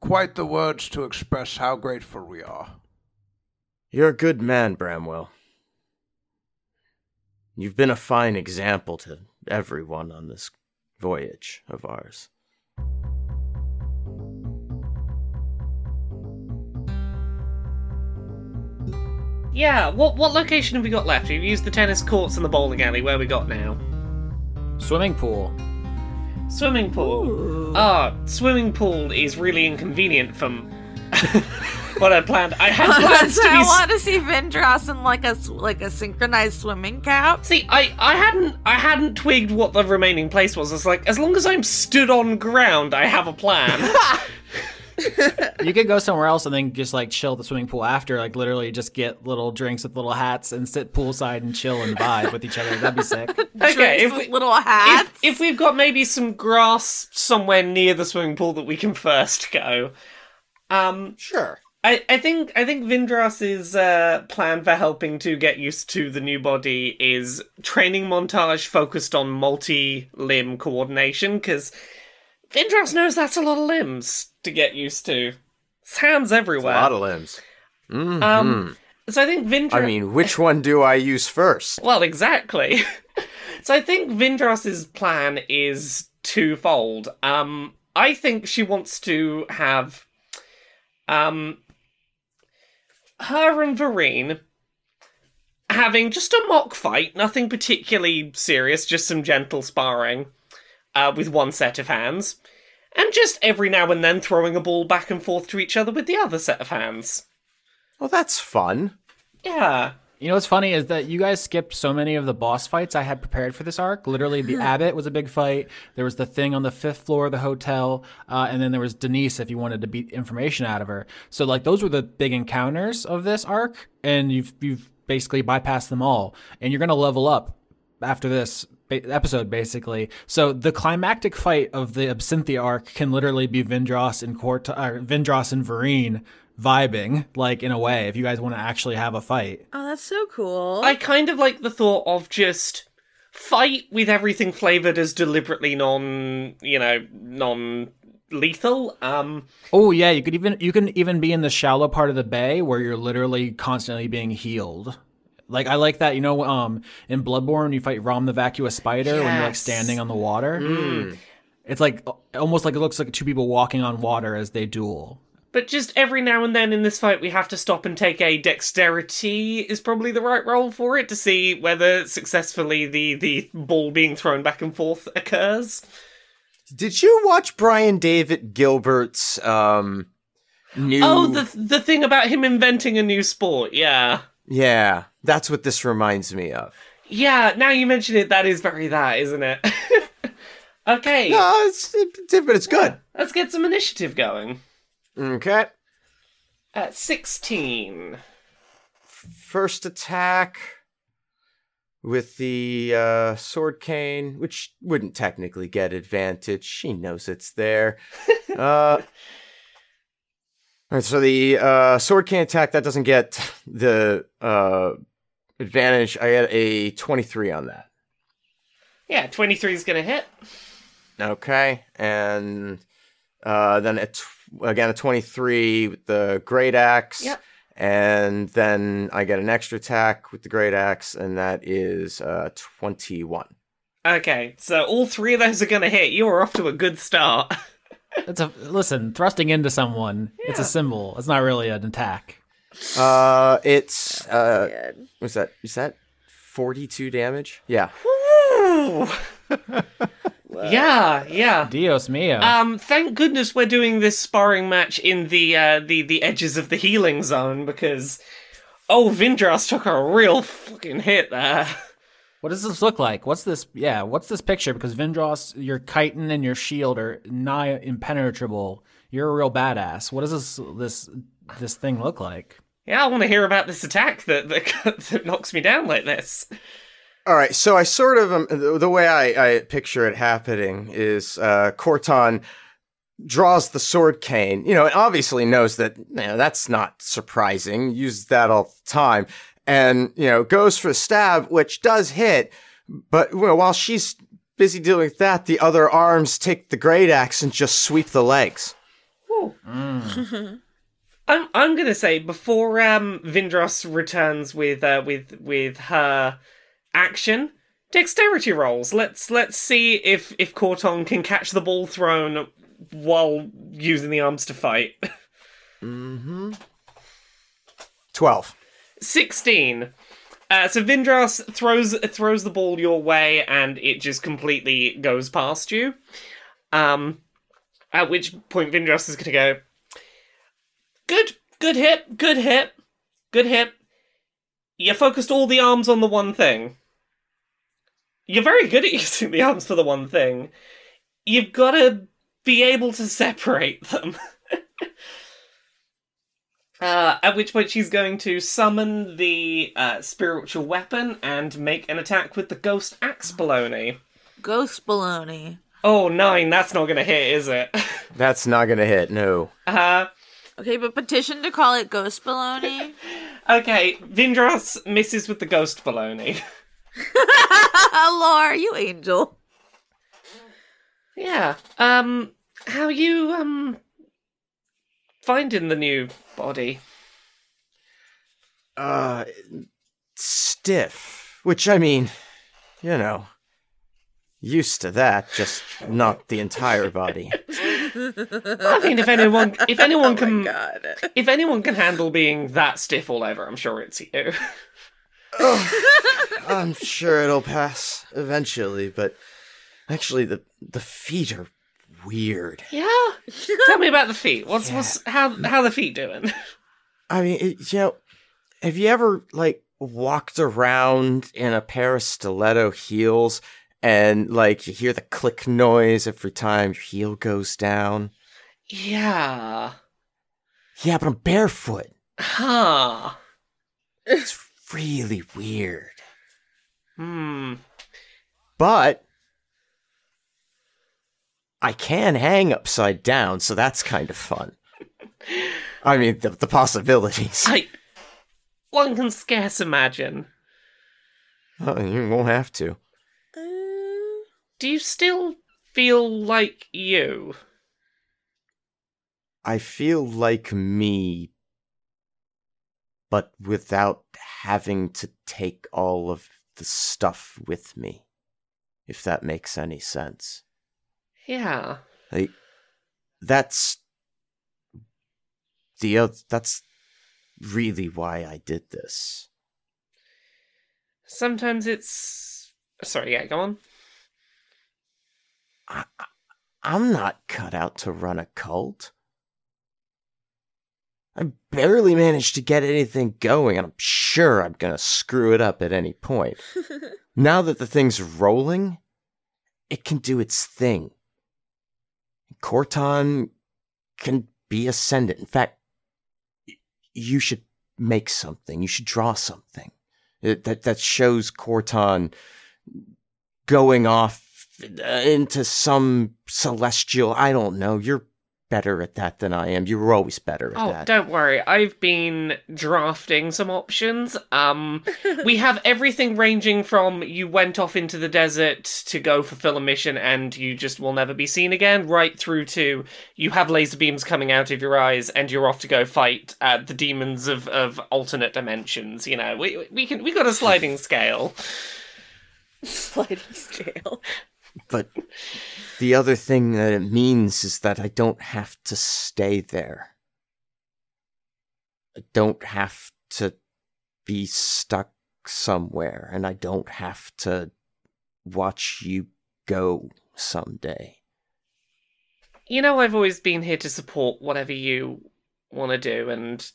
quite the words to express how grateful we are. You're a good man, Bramwell. You've been a fine example to everyone on this voyage of ours. Yeah, what what location have we got left? We've used the tennis courts and the bowling alley. Where we got now? Swimming pool. Swimming pool. Ah, swimming pool is really inconvenient from what I planned. I had plans so to be. I s- want to see Vindros in like a s- like a synchronized swimming cap. See, I, I hadn't I hadn't twigged what the remaining place was. It's like as long as I'm stood on ground, I have a plan. You could go somewhere else and then just like chill at the swimming pool after. Like literally just get little drinks with little hats and sit poolside and chill and vibe with each other. That'd be sick. okay, Drinks if with we, little hats. if if we've got maybe some grass somewhere near the swimming pool that we can first go. Um, Sure. I, I think I think Vindras's uh, plan for helping to get used to the new body is training montage focused on multi-limb coordination because Vindras knows that's a lot of limbs to get used to. It's hands everywhere. A lot of limbs. Mhm. Um, so I think Vindra. I mean, which one do I use first? Well, exactly. so I think Vindras's plan is twofold. Um, I think she wants to have, um, her and Vereen having just a mock fight, nothing particularly serious, just some gentle sparring, uh, with one set of hands, and just every now and then throwing a ball back and forth to each other with the other set of hands. Well, that's fun. Yeah. You know what's funny is that you guys skipped so many of the boss fights I had prepared for this arc. Literally, the Abbot was a big fight. There was the thing on the fifth floor of the hotel, uh, and then there was Denise if you wanted to beat information out of her. So like those were the big encounters of this arc, and you've you've basically bypassed them all, and you're gonna level up after this ba- episode basically. So the climactic fight of the Absynthia arc can literally be Vindros and Court, or Vindros and Vereen vibing like in a way if you guys want to actually have a fight. oh, that's so cool. I kind of like the thought of just fight with everything flavored as deliberately non, you know, non lethal. Um Oh yeah, you could even you can even be in the shallow part of the bay where you're literally constantly being healed. Like I like that, you know, um in Bloodborne you fight Rom the vacuous spider when you're like standing on the water. It's like almost like it looks like two people walking on water as they duel. But just every now and then in this fight we have to stop and take a dexterity is probably the right roll for it to see whether successfully the the ball being thrown back and forth occurs. Did you watch Brian David Gilbert's um new Oh, the the thing about him inventing a new sport. Yeah. Yeah, that's what this reminds me of. Yeah, now you mention it that is very that, isn't it? okay. No, it's, it's but it's good. Let's get some initiative going. Okay. At 16. First attack with the uh, sword cane, which wouldn't technically get advantage. She knows it's there. uh, all right, so the uh, sword cane attack that doesn't get the uh, advantage. I get a twenty-three on that. Yeah, 23 is going to hit. Okay, and uh, then a tw- again a twenty-three with the great axe. Yep. And then I get an extra attack with the great axe, and that is uh, twenty-one. Okay, so all three of those are going to hit. You are off to a good start. It's a listen, thrusting into someone, it's a symbol. It's not really an attack. Uh, it's uh, Good. what's that? Is that forty-two damage? Yeah. Woo! yeah, yeah. Dios mio. Um, thank goodness we're doing this sparring match in the uh, the the edges of the healing zone because oh, Vindras took a real fucking hit there. What does this look like? What's this? Yeah, what's this picture? Because Vindros, your chitin and your shield are nigh impenetrable. You're a real badass. What does this this this thing look like? Yeah, I want to hear about this attack that that, that knocks me down like this. All right, so I sort of um, the, the way I, I picture it happening is uh, Corton draws the sword cane, you know, and obviously knows that you know, that's not surprising. Uses that all the time, and you know goes for a stab, which does hit. But you know, while she's busy dealing with that, the other arms take the great axe and just sweep the legs. I'm I'm gonna say before um Vindros returns with uh, with with her action dexterity rolls. Let's let's see if if Corton can catch the ball thrown while using the arms to fight. Mm-hmm. Twelve. 16. Uh, so Vindras throws throws the ball your way and it just completely goes past you. Um, at which point Vindras is going to go, Good, good hit, good hit, good hit. You focused all the arms on the one thing. You're very good at using the arms for the one thing. You've got to be able to separate them. Uh, at which point she's going to summon the uh, spiritual weapon and make an attack with the ghost axe baloney. Ghost baloney. Oh, nine, that's not gonna hit, is it? That's not gonna hit. No. Uh, Okay, but petition to call it ghost baloney. okay, Vindras misses with the ghost baloney. Laura, you angel. Yeah. Um, how you, um, finding the new body? Uh, stiff. Which I mean, you know, used to that. Just not the entire body. I mean, if anyone, if anyone can, God. if anyone can handle being that stiff all over, I'm sure it's you. I'm sure it'll pass eventually, but actually, the the feet are weird. Yeah. Tell me about the feet. What's what's how how the feet doing? I mean, it, you know, have you ever like walked around in a pair of stiletto heels and like you hear the click noise every time your heel goes down? Yeah. Yeah, but I'm barefoot. Huh. It's really weird. Hmm. But I can hang upside down, so that's kind of fun. I mean, the, the possibilities. I. One can scarce imagine. Oh, you won't have to. Do you still feel like you? I feel like me, but without having to take all of the stuff with me. If that makes any sense. Yeah. Like, that's the oth- that's really why I did this. Sometimes it's. Sorry, yeah, go on. I, I- I'm not cut out to run a cult. I barely managed to get anything going, and I'm sure I'm gonna screw it up at any point. now that the thing's rolling, it can do its thing. Corton can be ascendant. In fact, you should make something. You should draw something It- that that shows Corton going off uh, into some celestial. I don't know. You're better at that than I am. You were always better at Oh, that. don't worry. I've been drafting some options. Um, we have everything ranging from you went off into the desert to go fulfill a mission and you just will never be seen again, right through to you have laser beams coming out of your eyes and you're off to go fight uh, the demons of, of alternate dimensions. You know, we we can we got a sliding scale. Sliding scale. But the other thing that it means is that I don't have to stay there. I don't have to be stuck somewhere, and I don't have to watch you go someday. You know, I've always been here to support whatever you want to do, and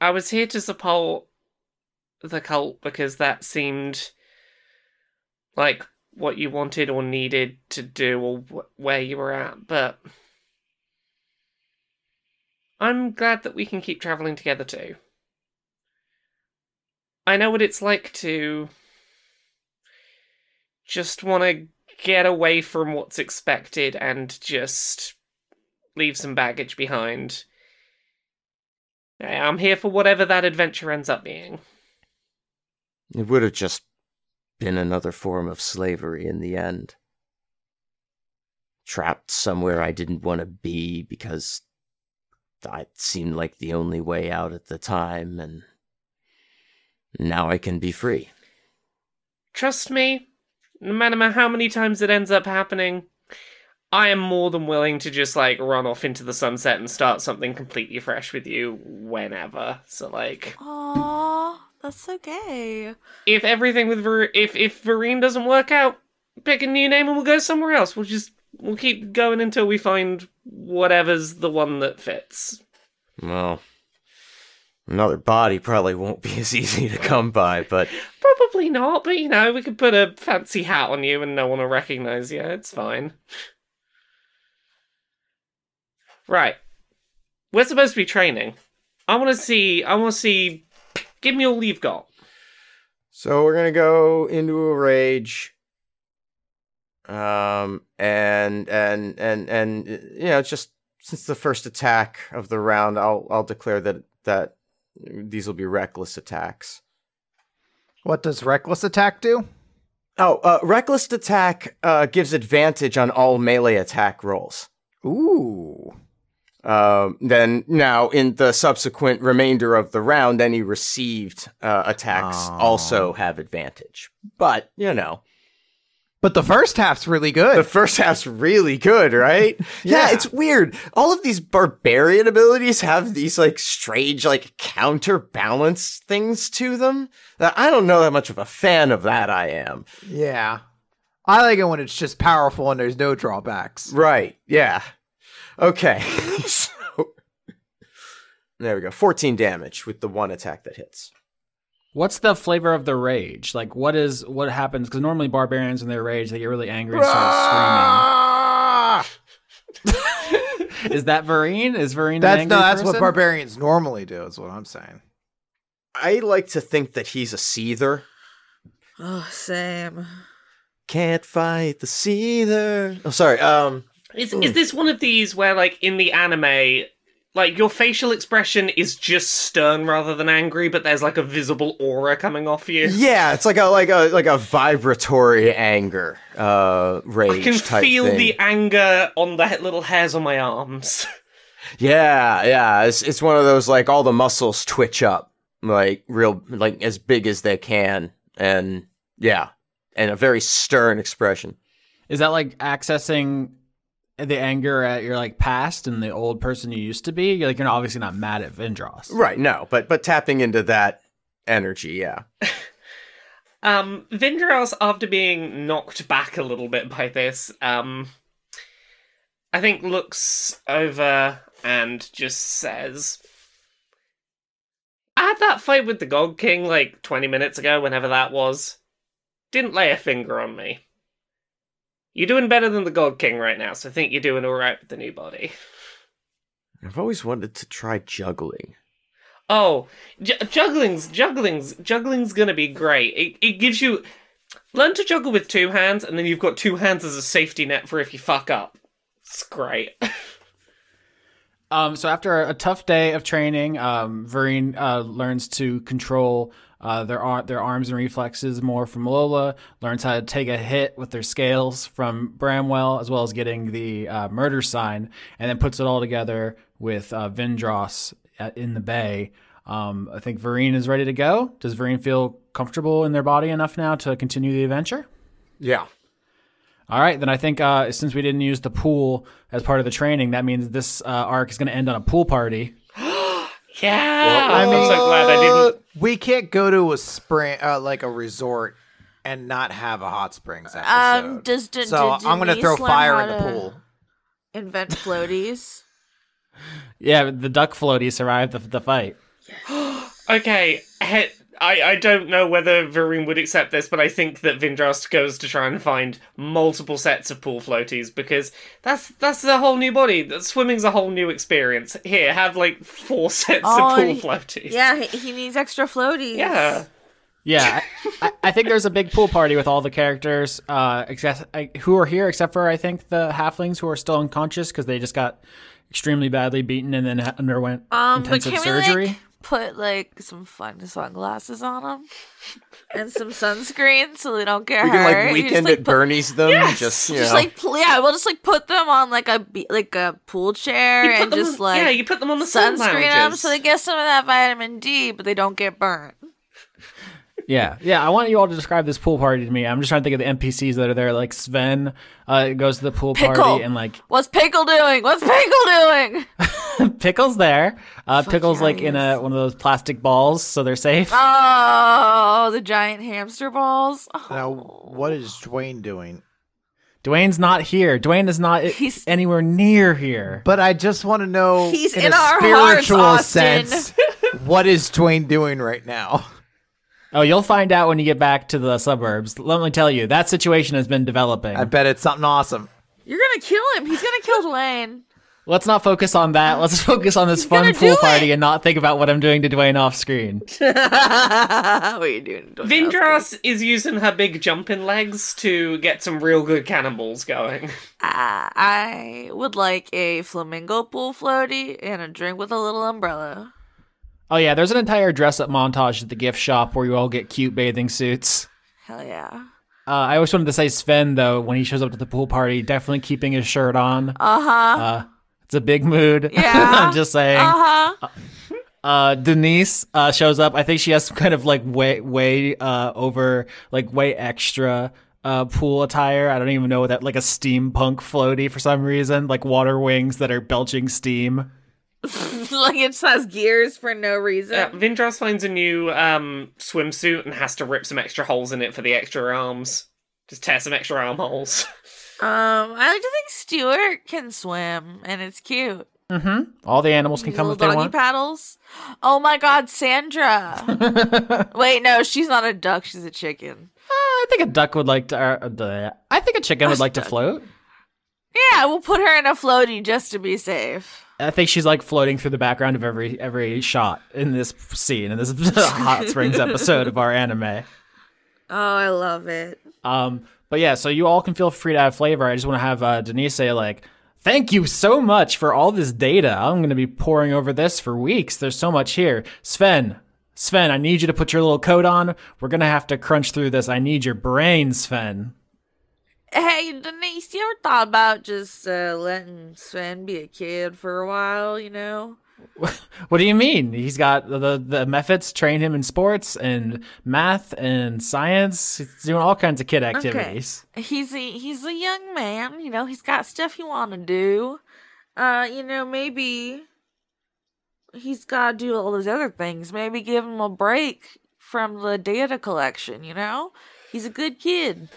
I was here to support the cult because that seemed like what you wanted or needed to do or wh- where you were at, but I'm glad that we can keep traveling together too. I know what it's like to just want to get away from what's expected and just leave some baggage behind. I'm here for whatever that adventure ends up being. It would have just been another form of slavery in the end. Trapped somewhere I didn't want to be because that seemed like the only way out at the time, and now I can be free. Trust me, no matter how many times it ends up happening, I am more than willing to just like run off into the sunset and start something completely fresh with you whenever. So like, Aww. That's okay. If everything with Ver- if if Vereen doesn't work out, pick a new name and we'll go somewhere else. We'll just we'll keep going until we find whatever's the one that fits. Well, another body probably won't be as easy to come by, but Probably not, but you know, we could put a fancy hat on you and no one will recognize you. It's fine. Right. We're supposed to be training. I want to see. I want to see. Give me all you've got. So we're gonna go into a rage. Um and and and and you know, just since the first attack of the round, I'll I'll declare that that these will be reckless attacks. What does reckless attack do? Oh, uh, reckless attack uh, gives advantage on all melee attack rolls. Ooh. Um, then now in the subsequent remainder of the round, any received uh, attacks Oh. also have advantage. But you know, But the first half's really good. the first half's really good, right? yeah. Yeah. it's weird. All of these barbarian abilities have these like strange, like counterbalance things to them. That I don't know that much of a fan of that. I am. yeah. I like it when it's just powerful and there's no drawbacks. Right. Yeah. Okay. so there we go. 14 damage with the one attack that hits. What's the flavor of the rage? Like, what is what happens? Because normally barbarians, when they rage, they get really angry and start screaming. Is that Varine? Is Varine an That's angry no, that's what barbarians normally do. Is what I'm saying. I like to think that he's a seether. Oh, same. Can't fight the seether. Oh, sorry. Um, Is is this one of these where, like, in the anime, like your facial expression is just stern rather than angry, but there's like a visible aura coming off you? yeah, it's like a like a like a vibratory anger, uh, rage I can type feel thing. the anger on the little hairs on my arms. Yeah, yeah. It's it's one of those like all the muscles twitch up, like real like as big as they can, and yeah, and a very stern expression. Is that like accessing the anger at your like past and the old person you used to be? You're like you're obviously not mad at Vindros. Right. No, but but tapping into that energy, yeah. Um, Vindros, after being knocked back a little bit by this, um, I think looks over and just says, I had that fight with the God King like 20 minutes ago, whenever that was. Didn't lay a finger on me. You're doing better than the Gold King right now, so I think you're doing alright with the new body. I've always wanted to try juggling. Oh, j- juggling's juggling's juggling's gonna be great. It it gives you learn to juggle with two hands, and then you've got two hands as a safety net for if you fuck up. It's great. Um, so after a tough day of training, um, Vereen uh, learns to control uh, their ar- their arms and reflexes more from Lola. Learns how to take a hit with their scales from Bramwell, as well as getting the uh, murder sign, and then puts it all together with uh, Vindros at, in the bay. Um, I think Vereen is ready to go. Does Vereen feel comfortable in their body enough now to continue the adventure? Yeah. All right, then I think uh, since we didn't use the pool as part of the training, that means this uh, arc is going to end on a pool party. Yeah, I I'm mean- so glad I didn't. We can't go to a spring, uh, like a resort, and not have a hot springs episode. Um, does d- so did I'm gonna throw fire in the pool. Invent floaties. Yeah, the duck floaty survived the, the fight. Okay, he- I I don't know whether Varun would accept this, but I think that Vindrast goes to try and find multiple sets of pool floaties because that's that's a whole new body. Swimming's a whole new experience. Here, have like four sets Oh, of pool he- floaties. Yeah, he, he needs extra floaties. yeah. Yeah, I, I, I think there's a big pool party with all the characters uh, except, I, who are here, except for I think the halflings who are still unconscious because they just got extremely badly beaten and then underwent Um, intensive surgery. we like put like some fun sunglasses on them and some sunscreen so they don't get We can hurt? like You weekend just, like, at put- Bernie's them. Yes! Just you Just know. like pl- yeah, we'll just like put them on like a be- like a pool chair and just on, like yeah, you put them on the sun sunscreen them so they get some of that vitamin D, but they don't get burnt. Yeah, yeah. I want you all to describe this pool party to me. I'm just trying to think of the NPCs that are there. Like Sven uh, goes to the pool Pickle. party, and like What's Pickle doing? What's Pickle doing? Pickle's there. Uh, Pickle's like in a one of those plastic balls, so they're safe. Oh, the giant hamster balls. Oh. Now, what is Dwayne doing? Dwayne's not here. Dwayne is not He's- anywhere near here. But I just want to know, He's in, in a our hearts, spiritual Austin. sense, what is Dwayne doing right now? Oh, you'll find out when you get back to the suburbs. Let me tell you, that situation has been developing. I bet it's something awesome. You're gonna kill him. He's gonna kill Dwayne. Let's not focus on that. Let's focus on this fun pool party it. and not think about what I'm doing to Dwayne off screen. what are you doing? Dwayne? Vindras is using her big jumping legs to get some real good cannonballs going. Uh, I would like a flamingo pool floaty and a drink with a little umbrella. Oh yeah, there's an entire dress up montage at the gift shop where you all get cute bathing suits. Hell yeah. Uh, I always wanted to say Sven though when he shows up to the pool party, definitely keeping his shirt on. Uh huh. Uh, it's a big mood. Yeah. I'm just saying. Uh huh. Uh, Denise uh, shows up. I think she has some kind of like way way uh, over like way extra uh, pool attire. I don't even know what that like a steampunk floaty for some reason, like water wings that are belching steam. like it just has gears for no reason. Uh, Vindras finds a new um, swimsuit and has to rip some extra holes in it for the extra arms. Just tear some extra armholes. Um, I like to think Stuart can swim, and it's cute. Mm-hmm. All the animals can These come little if they doggy want. paddles. Oh my God, Sandra! Wait, no, she's not a duck. She's a chicken. I think a duck would like to. Uh, uh, I think a chicken would Gosh, like to float. Yeah, we'll put her in a floaty just to be safe. I think she's like floating through the background of every every shot in this scene in this Hot Springs episode of our anime. Oh, I love it. Um, but yeah, so you all can feel free to add flavor. I just want to have uh, Denise say like, "Thank you so much for all this data. I'm going to be poring over this for weeks. There's so much here." Sven, Sven, I need you to put your little coat on. We're gonna have to crunch through this. I need your brain, Sven. Hey, Denise, you ever thought about just uh, letting Sven be a kid for a while, you know? What do you mean? He's got the the mephits train him in sports and math and science. He's doing all kinds of kid activities. He's a he's a young man, you know, he's got stuff he want to do. Uh, you know, maybe he's got to do all those other things. Maybe give him a break from the data collection, you know? He's a good kid.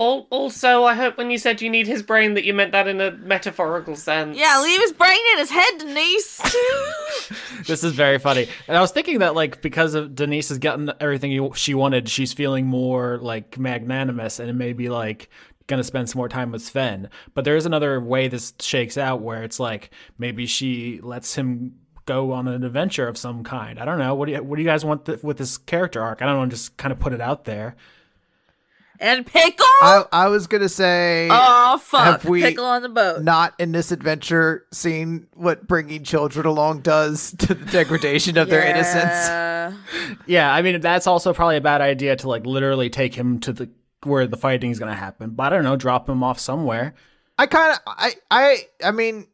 Al- Also, I hope when you said you need his brain that you meant that in a metaphorical sense. Yeah, leave his brain in his head, Denise. This is very funny. And I was thinking that like because of Denise has gotten everything she wanted, she's feeling more like magnanimous and maybe like gonna spend some more time with Sven. But there is another way this shakes out where it's like maybe she lets him go on an adventure of some kind. I don't know. What do you what do you guys want th- with this character arc? I don't know. Just kind of put it out there. And Pickle? I, I was gonna say, oh, fuck. have we Pickle on the boat. not in this adventure seen what bringing children along does to the degradation of their innocence. Yeah. Yeah, I mean that's also probably a bad idea to like literally take him to the where the fighting is gonna happen. But I don't know, drop him off somewhere. I kind of, I, I, I mean,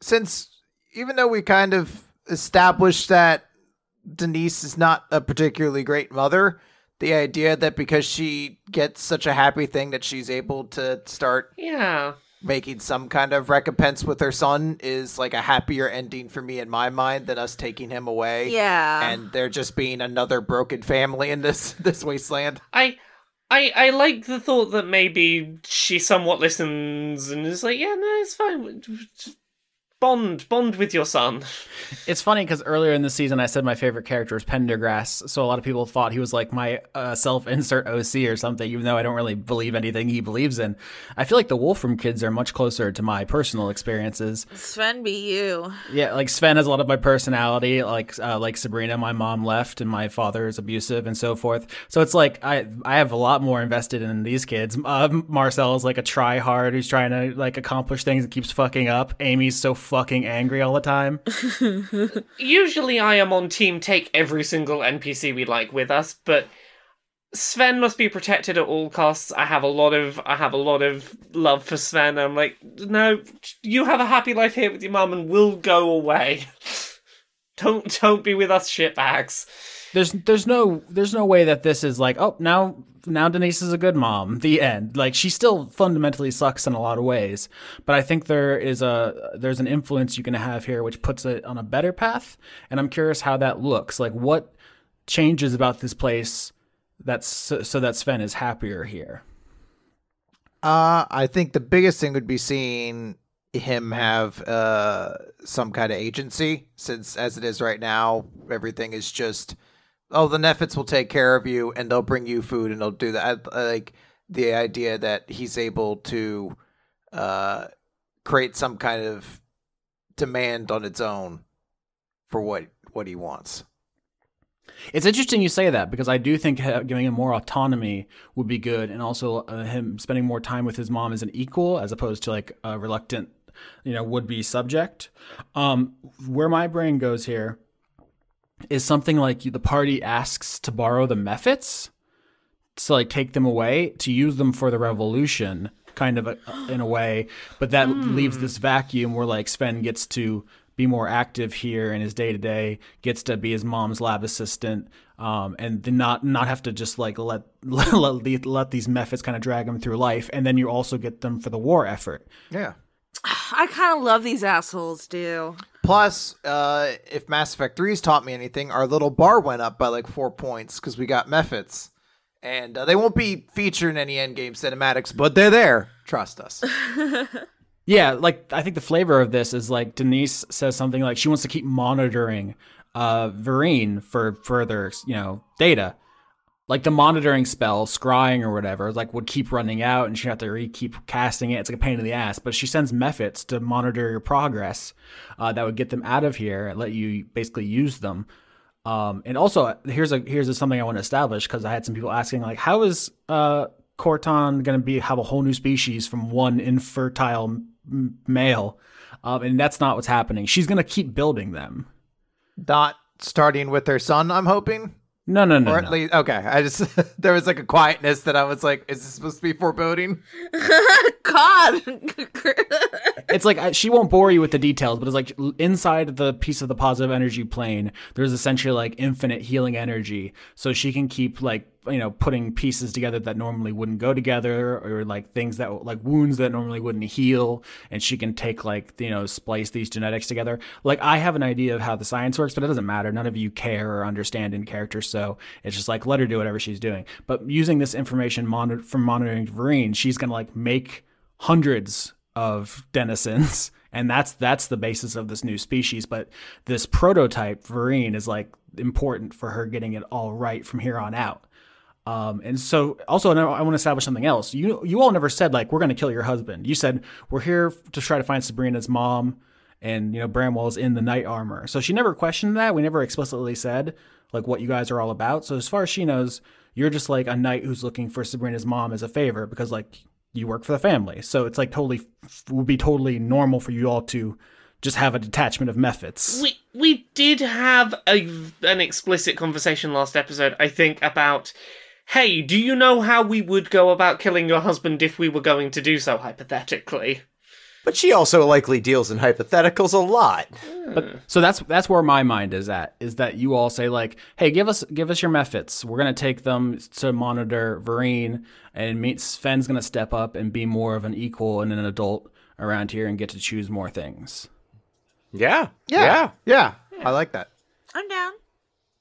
since even though we kind of established that Denise is not a particularly great mother, the idea that because she gets such a happy thing that she's able to start Yeah. making some kind of recompense with her son is like a happier ending for me in my mind than us taking him away. Yeah. And there just being another broken family in this this wasteland. I I I like the thought that maybe she somewhat listens and is like, yeah, no, it's fine. Just Bond, bond with your son. It's funny because earlier in the season I said my favorite character is Pendergrass, so a lot of people thought he was like my uh, self-insert OC or something, even though I don't really believe anything he believes in. I feel like the Wolfram kids are much closer to my personal experiences. Sven be you. Yeah, like Sven has a lot of my personality, like uh, like Sabrina. My mom left, and my father is abusive, and so forth. So it's like I I have a lot more invested in these kids. Uh, Marcel is like a try hard who's trying to like accomplish things and keeps fucking up. Amy's so fucking angry all the time. Usually I am on team take every single NPC we like with us, but Sven must be protected at all costs. I have a lot of I have a lot of love for Sven. I'm like, no, you have a happy life here with your mum and we'll go away. don't don't be with us shitbags. there's there's no there's no way that this is like oh now now Denise is a good mom. The end. Like she still fundamentally sucks in a lot of ways, but I think there is a there's an influence you can have here which puts it on a better path. And I'm curious how that looks. Like what changes about this place that's so, so that Sven is happier here. Uh, I think the biggest thing would be seeing him have uh some kind of agency, since as it is right now, everything is just oh the Mephits will take care of you and they'll bring you food and they'll do that. I, I like the idea that he's able to uh create some kind of demand on its own for what what he wants. It's interesting you say that because I do think giving him more autonomy would be good, and also uh, him spending more time with his mom as an equal, as opposed to like a reluctant, you know, would be subject. Um, where my brain goes here is something like the party asks to borrow the Mephits to like take them away to use them for the revolution, kind of a, in a way, but that leaves this vacuum where like Sven gets to be more active here in his day to day, gets to be his mom's lab assistant, um, and then not not have to just like let let, the- let these mephits kind of drag him through life, and then you also get them for the war effort. Yeah. I kind of love these assholes, do. Plus, uh, if Mass Effect 3's taught me anything, our little bar went up by like four points because we got Mephits. And uh, they won't be featured in any endgame cinematics, but they're there. Trust us. Yeah, like I think the flavor of this is like Denise says something like she wants to keep monitoring uh Vereen for further, you know, data. Like the monitoring spell, scrying or whatever, like would keep running out and she'd have to re- keep casting it. It's like a pain in the ass. But she sends Mephits to monitor your progress. Uh, that would get them out of here and let you basically use them. Um, and also here's a here's a, something I want to establish because I had some people asking like, how is uh Corton going to be have a whole new species from one infertile m- male? Um, and that's not what's happening. She's going to keep building them. Not starting with their son, I'm hoping. No, no, no, Or at no. least, okay. I just, there was like a quietness that I was like, is this supposed to be foreboding? God. it's like she won't bore you with the details, but it's like inside the piece of the positive energy plane, there's essentially like infinite healing energy, so she can keep like you know putting pieces together that normally wouldn't go together, or like things that like wounds that normally wouldn't heal, and she can take like you know splice these genetics together. Like I have an idea of how the science works, but it doesn't matter. None of you care or understand in character, so it's just like let her do whatever she's doing. But using this information monitor from monitoring Vereen, she's gonna like make hundreds of denizens and that's that's the basis of this new species but this prototype Vereen is like important for her getting it all right from here on out. Um, and so also I want to establish something else. You you all never said like we're going to kill your husband. You said we're here to try to find Sabrina's mom and you know Bramwell's in the knight armor. So she never questioned that. We never explicitly said like what you guys are all about. So as far as she knows you're just like a knight who's looking for Sabrina's mom as a favor because like you work for the family. So it's like totally would be totally normal for you all to just have a detachment of mephits. We we did have a an explicit conversation last episode, I think, about hey, do you know how we would go about killing your husband if we were going to do so hypothetically? But she also likely deals in hypotheticals a lot. But so that's that's where my mind is at is that you all say like, "Hey, give us give us your mephits. We're going to take them to monitor Vereen and meet Sven's going to step up and be more of an equal and an adult around here and get to choose more things." Yeah. Yeah. Yeah. I like that. I'm down.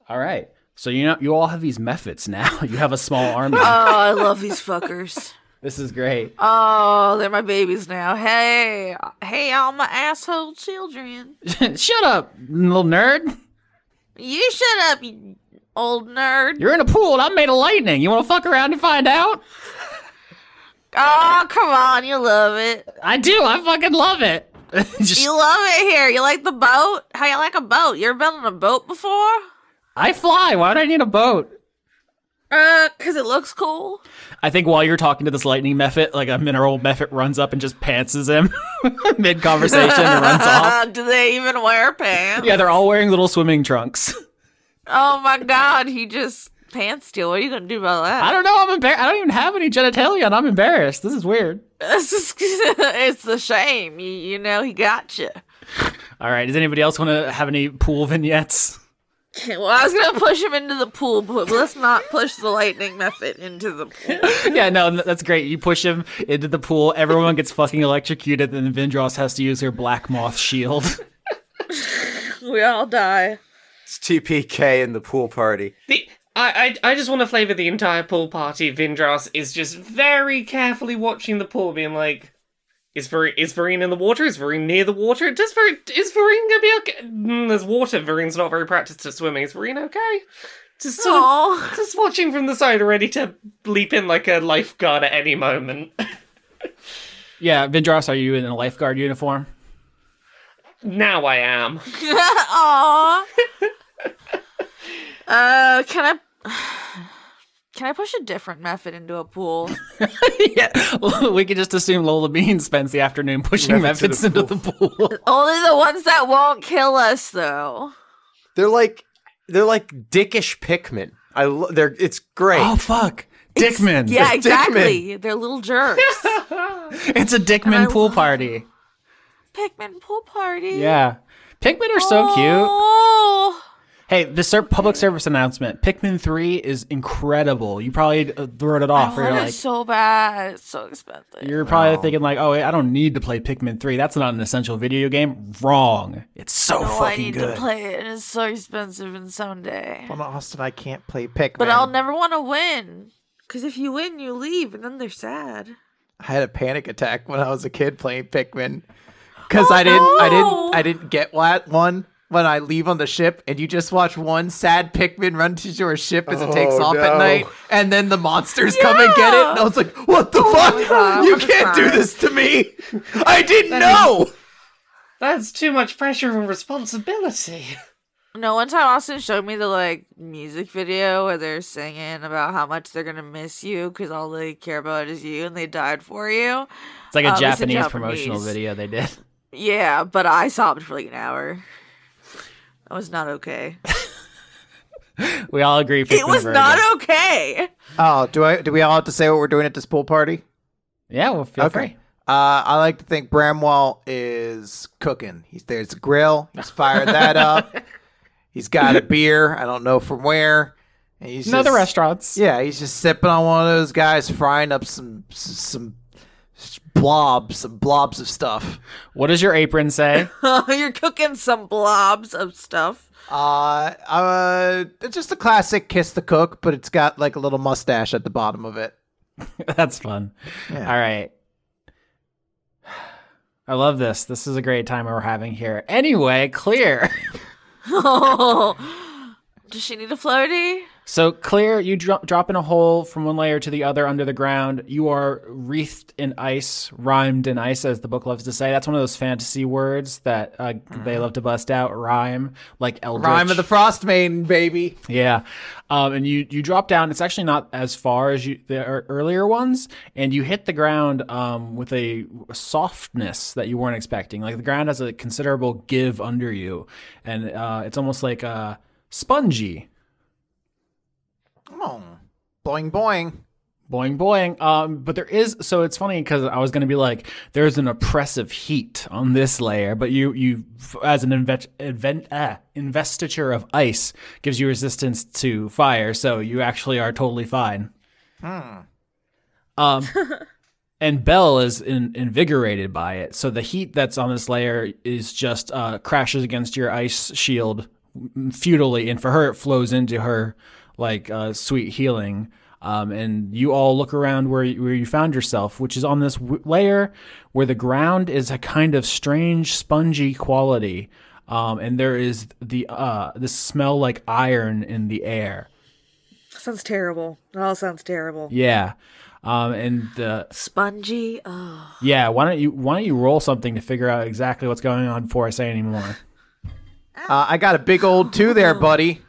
All right. So you know you all have these mephits now. you have a small army. Oh, I love these fuckers. This is great. Oh, they're my babies now. Hey, hey, all my asshole children. Shut up, little nerd. You shut up, you old nerd. You're in a pool and I'm made of lightning. You want to fuck around and find out? Oh, come on, you love it. I do. I fucking love it. Just, You love it here. You like the boat? How you like a boat? You ever been on a boat before? I fly. Why would I need a boat? Uh, cause it looks cool. I think while you're talking to this lightning mephit, like a mineral mephit runs up and just pantses him mid conversation and runs off. Do they even wear pants? Yeah, they're all wearing little swimming trunks. Oh my god, he just pants steal. What are you gonna do about that? I don't know. I'm embarrassed. I don't even have any genitalia, and I'm embarrassed. This is weird. It's, just- it's a shame. You, you know, he got you. All right. Does anybody else want to have any pool vignettes? Okay, well, I was gonna push him into the pool, but let's not push the lightning mephit into the pool. yeah, no, that's great. You push him into the pool. Everyone gets fucking electrocuted, and Vindros has to use her black moth shield. We all die. It's TPK in the pool party. The, I, I I just want to flavour the entire pool party. Vindras is just very carefully watching the pool, being like, "Is Varine is Varine in the water? Is Varine near the water? Does Varine is Varine gonna be okay? Mm, there's water. Varine's not very practiced at swimming. Is Varine okay? Just sort of, just watching from the side, ready to leap in like a lifeguard at any moment. yeah, Vindros, are you in a lifeguard uniform? now I am. Aww. uh, can I? Can I push a different mephit into a pool? yeah, we could just assume Lola Bean spends the afternoon pushing Mephits mephits into into the pool. Only the ones that won't kill us, though. They're like they're like dickish Pikmin. I lo- they're it's great. oh fuck, Dickman! Yeah, Dickman. exactly. They're little jerks. it's a Dickman I pool party. Pikmin pool party. Yeah, Pikmin are so cute. Oh. Oh. Hey, this public service announcement: Pikmin Three is incredible. You probably uh, wrote it off. where want you're it like, so bad. It's so expensive. You're probably thinking like, oh, I don't need to play Pikmin 3. That's not an essential video game. Wrong. It's so no, I need good. to play it. It's so expensive and someday. Well, Austin, I can't play Pikmin. But I'll never want to win. Because if you win, you leave, and then they're sad. I had a panic attack when I was a kid playing Pikmin because I didn't, I didn't, I didn't get what one when I leave on the ship, and you just watch one sad Pikmin run to your ship as it takes Oh, off at night, and then the monsters come and get it, and I was like, "What the my fuck? You can't do this to me! I didn't know." That's too much pressure and responsibility. No, one time Austin showed me the like music video where they're singing about how much they're gonna miss you because all they care about is you, and they died for you. It's like a Uh, it's in Japanese, promotional video they did. Yeah, but I sobbed for like an hour. That was not okay. We all agree. Pikmin it was very not good. okay. Oh, do I? Do we all have to say what we're doing at this pool party? Yeah, well, feel Okay. free. Uh, I like to think Bramwell is cooking. He's there's a grill. He's fired that up. He's got a beer. I don't know from where. And he's No, the restaurants. Yeah, he's just sipping on one of those guys, frying up some some blobs, blobs of stuff. What does your apron say? You're cooking some blobs of stuff. Uh, uh, it's just a classic kiss the cook, but it's got like a little mustache at the bottom of it. That's fun. Yeah. All right. I love this. This is a great time we're having here. Anyway, clear. Oh, does she need a floaty? So clear, you dro- drop in a hole from one layer to the other under the ground. You are wreathed in ice, rimed in ice, as the book loves to say. That's one of those fantasy words that uh, they love to bust out. Rime, like eldritch. Rime of the Frostmaiden, baby. Yeah, um, and you you drop down. It's actually not as far as you the earlier ones, and you hit the ground um, with a softness that you weren't expecting. Like the ground has a considerable give under you, and uh, it's almost like uh, spongy. Oh, boing boing. Boing boing. Um, but there is so it's funny because I was gonna be like, there's an oppressive heat on this layer, but you you as an invent, invent ah, investiture of ice gives you resistance to fire, so you actually are totally fine. Um, and Belle is in, invigorated by it, so the heat that's on this layer is just uh, crashes against your ice shield futilely, and for her it flows into her like uh, sweet healing. Um, and you all look around where you, where you found yourself, which is on this w- layer where the ground is a kind of strange spongy quality, um, and there is the uh, the smell like iron in the air. Sounds terrible. It all sounds terrible. Yeah, um, and the Spongy. Oh. yeah. Why don't you why don't you roll something to figure out exactly what's going on before I say any more? Uh, I got a big old two there, buddy.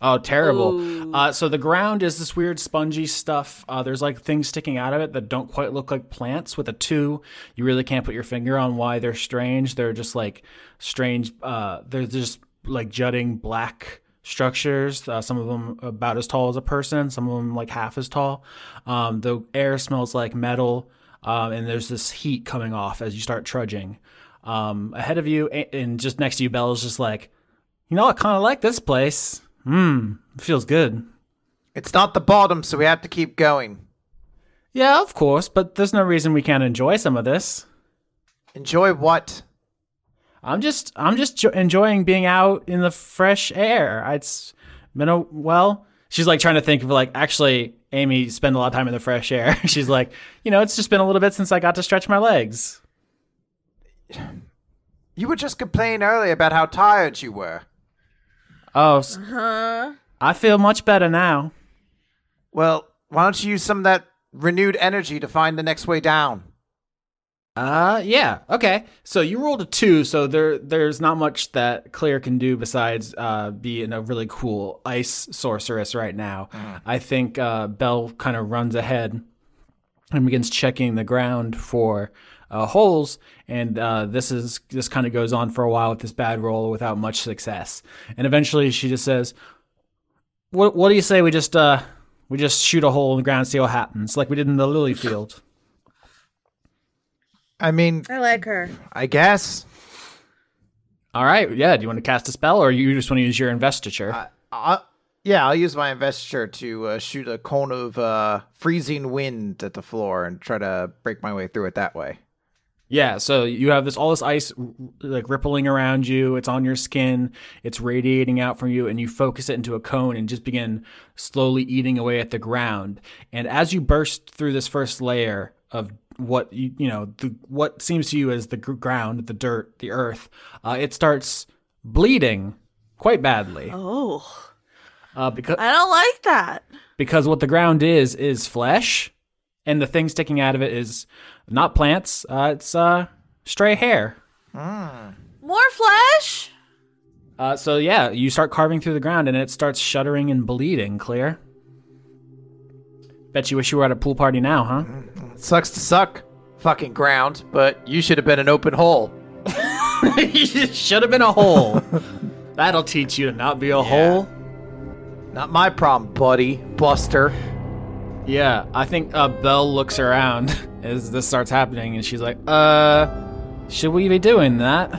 Oh, terrible. Uh, so the ground is this weird spongy stuff. Uh, there's like things sticking out of it that don't quite look like plants. With a two, you really can't put your finger on why they're strange. They're just like strange. Uh, they're just like jutting black structures. Uh, some of them about as tall as a person. Some of them like half as tall. Um, the air smells like metal, um, and there's this heat coming off as you start trudging. Um, ahead of you and just next to you, Bella's just like, you know, I kind of like this place. Hmm, feels good. It's not the bottom, so we have to keep going. Yeah, of course, but there's no reason we can't enjoy some of this. Enjoy what? I'm just I'm just jo- enjoying being out in the fresh air. It's been a well. She's like trying to think of like actually Amy spend a lot of time in the fresh air. She's like, you know, it's just been a little bit since I got to stretch my legs. You were just complaining earlier about how tired you were. Oh, s- Huh? I feel much better now. Well, why don't you use some of that renewed energy to find the next way down? Uh, yeah. Okay. So you rolled a two, so there there's not much that Claire can do besides uh, being a really cool ice sorceress right now. I think uh, Belle kind of runs ahead and begins checking the ground for uh, holes, and uh, this is this kind of goes on for a while with this bad roll without much success, and eventually she just says, "What what do you say we just uh we just shoot a hole in the ground and see what happens, like we did in the lily field." I mean, I like her. I guess. All right, yeah. Do you want to cast a spell, or you just want to use your investiture? I, I, yeah, I'll use my investiture to uh, shoot a cone of uh, freezing wind at the floor and try to break my way through it that way. Yeah. So you have this all this ice like rippling around you. It's on your skin. It's radiating out from you, and you focus it into a cone and just begin slowly eating away at the ground. And as you burst through this first layer of what you you know the what seems to you as the ground, the dirt, the earth, uh, it starts bleeding quite badly. Oh, Uh, because I don't like that. because what the ground is is flesh, and the thing sticking out of it is not plants. Uh, it's uh, stray hair. More flesh? Uh, so yeah, you start carving through the ground, and it starts shuddering and bleeding. Clear. Bet you wish you were at a pool party now, huh? sucks to suck, fucking ground, but you should have been an open hole. Should have been a hole. That'll teach you to not be a hole. Not my problem, buddy. Buster. Yeah, I think uh, Belle looks around as this starts happening, and she's like, "Uh, should we be doing that?"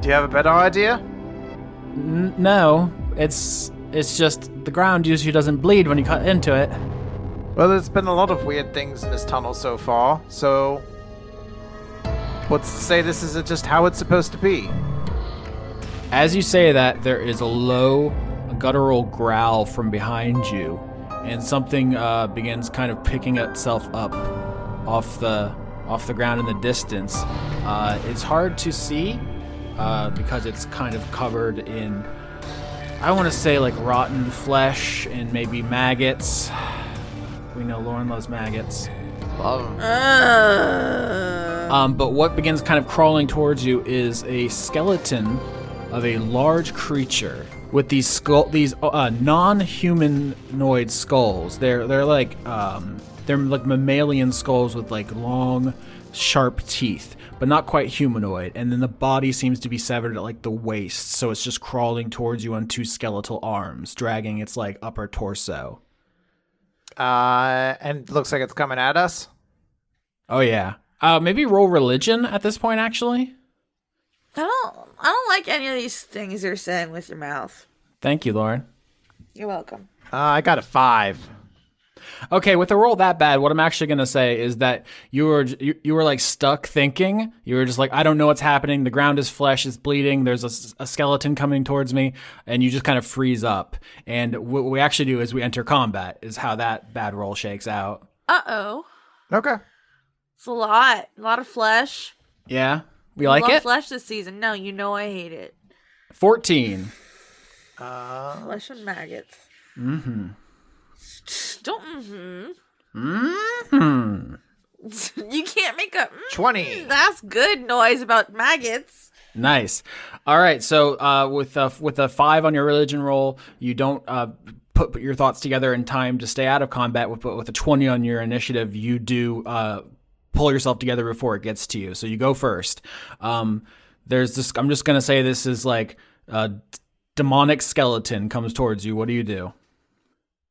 Do you have a better idea? N- no, it's it's just the ground usually doesn't bleed when you cut into it. Well, there's been a lot of weird things in this tunnel so far, so. What's to say this isn't just how it's supposed to be? As you say that, there is a low, guttural growl from behind you, and something uh, begins kind of picking itself up off the off the ground in the distance. Uh, it's hard to see uh, because it's kind of covered in, I want to say like rotten flesh and maybe maggots. We know Lauren loves maggots. Love 'em. Uh, Um, but what begins kind of crawling towards you is a skeleton of a large creature with these skull, these uh, non-humanoid skulls. They're they're like um, they're like mammalian skulls with like long, sharp teeth, but not quite humanoid. And then the body seems to be severed at like the waist, so it's just crawling towards you on two skeletal arms, dragging its like upper torso. Uh, and looks like it's coming at us. Oh yeah. Uh, maybe roll religion at this point, actually. I don't. I don't like any of these things you're saying with your mouth. Thank you, Lauren. You're welcome. Uh, I got a five. Okay, with a roll that bad, what I'm actually gonna say is that you were you, you were like stuck thinking. You were just like, I don't know what's happening. The ground is flesh, it's bleeding. There's a skeleton coming towards me, and you just kind of freeze up. And what we actually do is we enter combat. Is how that bad roll shakes out. Uh oh. Okay. It's a lot. A lot of flesh. Yeah, we I like love it. flesh this season. No, you know I hate it. Fourteen. Uh, Flesh and maggots. Mm-hmm. Don't. Mm-hmm. Hmm. you can't make a. mm, 20. That's good noise about maggots. Nice. All right. So uh, with a with a five on your religion roll, you don't uh, put, put your thoughts together in time to stay out of combat. With, with a twenty on your initiative, you do uh, pull yourself together before it gets to you. So you go first. Um, there's this. I'm just gonna say this is like a demonic skeleton comes towards you. What do you do?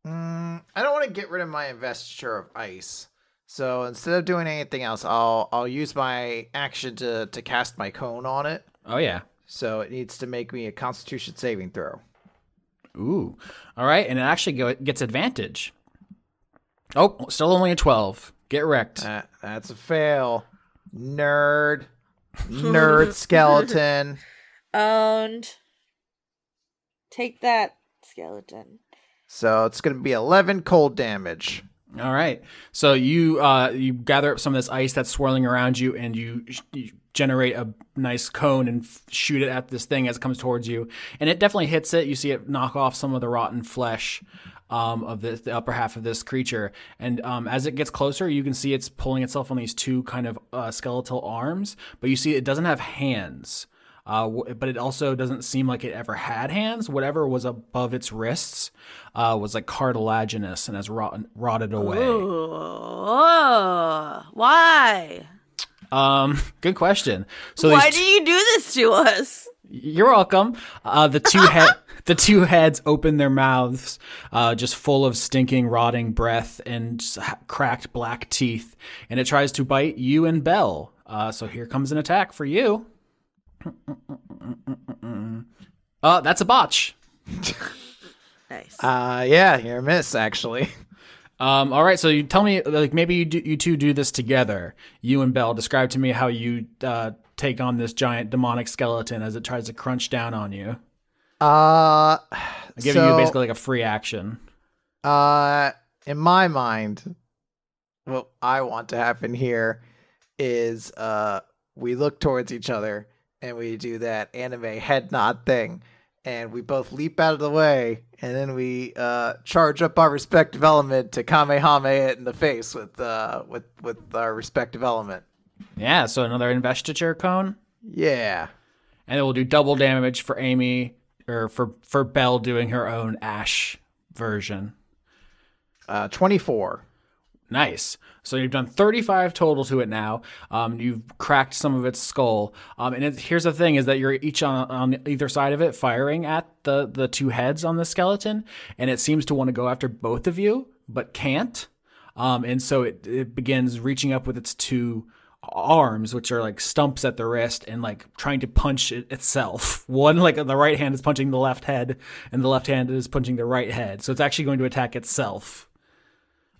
Mm, I don't want to get rid of my investiture of ice. So instead of doing anything else, I'll I'll use my action to to cast my cone on it. Oh yeah. So it needs to make me a Constitution saving throw. Ooh. All right, and it actually go, gets advantage. Oh, still only a 12. Get wrecked. Uh, that's a fail. Nerd. Nerd skeleton. Owned. Take that, skeleton. So it's going to be 11 cold damage. All right. So you uh, you gather up some of this ice that's swirling around you, and you, you generate a nice cone and f- shoot it at this thing as it comes towards you, and it definitely hits it. You see it knock off some of the rotten flesh um, of the, the upper half of this creature, and um, as it gets closer, you can see it's pulling itself on these two kind of uh, skeletal arms, but you see it doesn't have hands. Uh, but it also doesn't seem like it ever had hands. Whatever was above its wrists uh, was like cartilaginous and has rot- rotted away. Ooh. Oh, why? Um, good question. So why these do you do this to us? You're welcome. Uh, the two head, the two heads open their mouths, uh, just full of stinking, rotting breath and ha- cracked black teeth, and it tries to bite you and Bell. Uh, so here comes an attack for you. Uh, that's a botch. Nice. Uh, yeah, you're a miss, actually. Um, all right, so you tell me, like maybe you do, you two do this together. You and Bell describe to me how you uh, take on this giant demonic skeleton as it tries to crunch down on you. Uh, I'm giving so, you basically like a free action. Uh, in my mind, what I want to happen here is uh, we look towards each other and we do that anime head nod thing, and we both leap out of the way, and then we uh, charge up our respective element to kamehameha it in the face with uh, with with our respective element. Yeah, so another investiture cone, Yeah. and it will do double damage for Amy or for for Belle doing her own Ash version. Uh, 24. Nice. So you've done 35 total to it now. Um, you've cracked some of its skull. Um, and it, here's the thing: is that you're each on, on either side of it, firing at the the two heads on the skeleton, and it seems to want to go after both of you, but can't. Um, and so it, it begins reaching up with its two arms, which are like stumps at the wrist, and like trying to punch it itself. One like the right hand is punching the left head, and the left hand is punching the right head. So it's actually going to attack itself.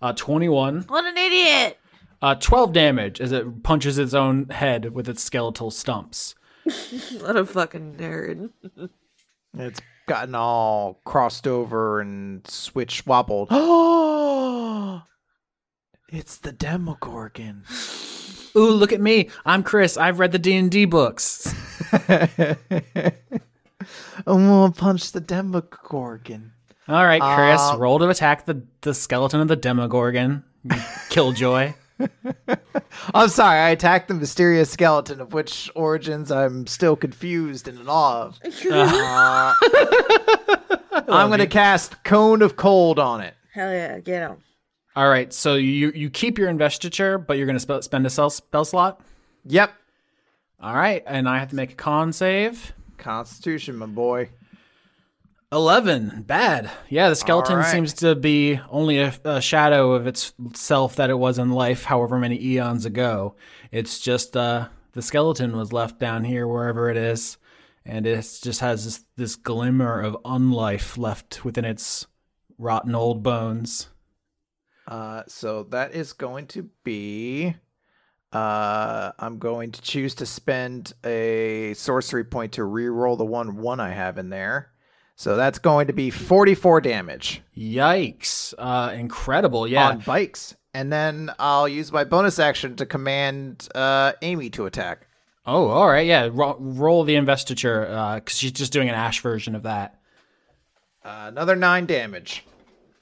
Uh, 21. what an idiot! Uh, 12 damage as it punches its own head with its skeletal stumps. What a fucking nerd. It's gotten all crossed over and switch wobbled. It's the Demogorgon. Ooh, look at me. I'm Chris. I've read the D&D books. I'm gonna punch the Demogorgon. All right, Chris, Uh, roll to attack the, the skeleton of the Demogorgon. Killjoy. I'm sorry, I attacked the mysterious skeleton of which origins I'm still confused and in awe of. Uh, I'm gonna cast Cone of Cold on it. Hell yeah, get him. All right, so you you keep your investiture, but you're going to spe- spend a spell, spell slot. Yep. All right, and I have to make a con save. Constitution, my boy. 11 bad yeah the skeleton right. seems to be only a, a shadow of its self that it was in life however many eons ago it's just uh the skeleton was left down here wherever it is and it just has this, this glimmer of unlife left within its rotten old bones Uh, so that is going to be. Uh, I'm going to choose to spend a sorcery point to re-roll the one one I have in there. So that's going to be 44 damage yikes uh incredible yeah on bikes, and then I'll use my bonus action to command uh Amy to attack. oh all right yeah ro- roll the investiture uh because she's just doing an ash version of that Uh, another nine damage.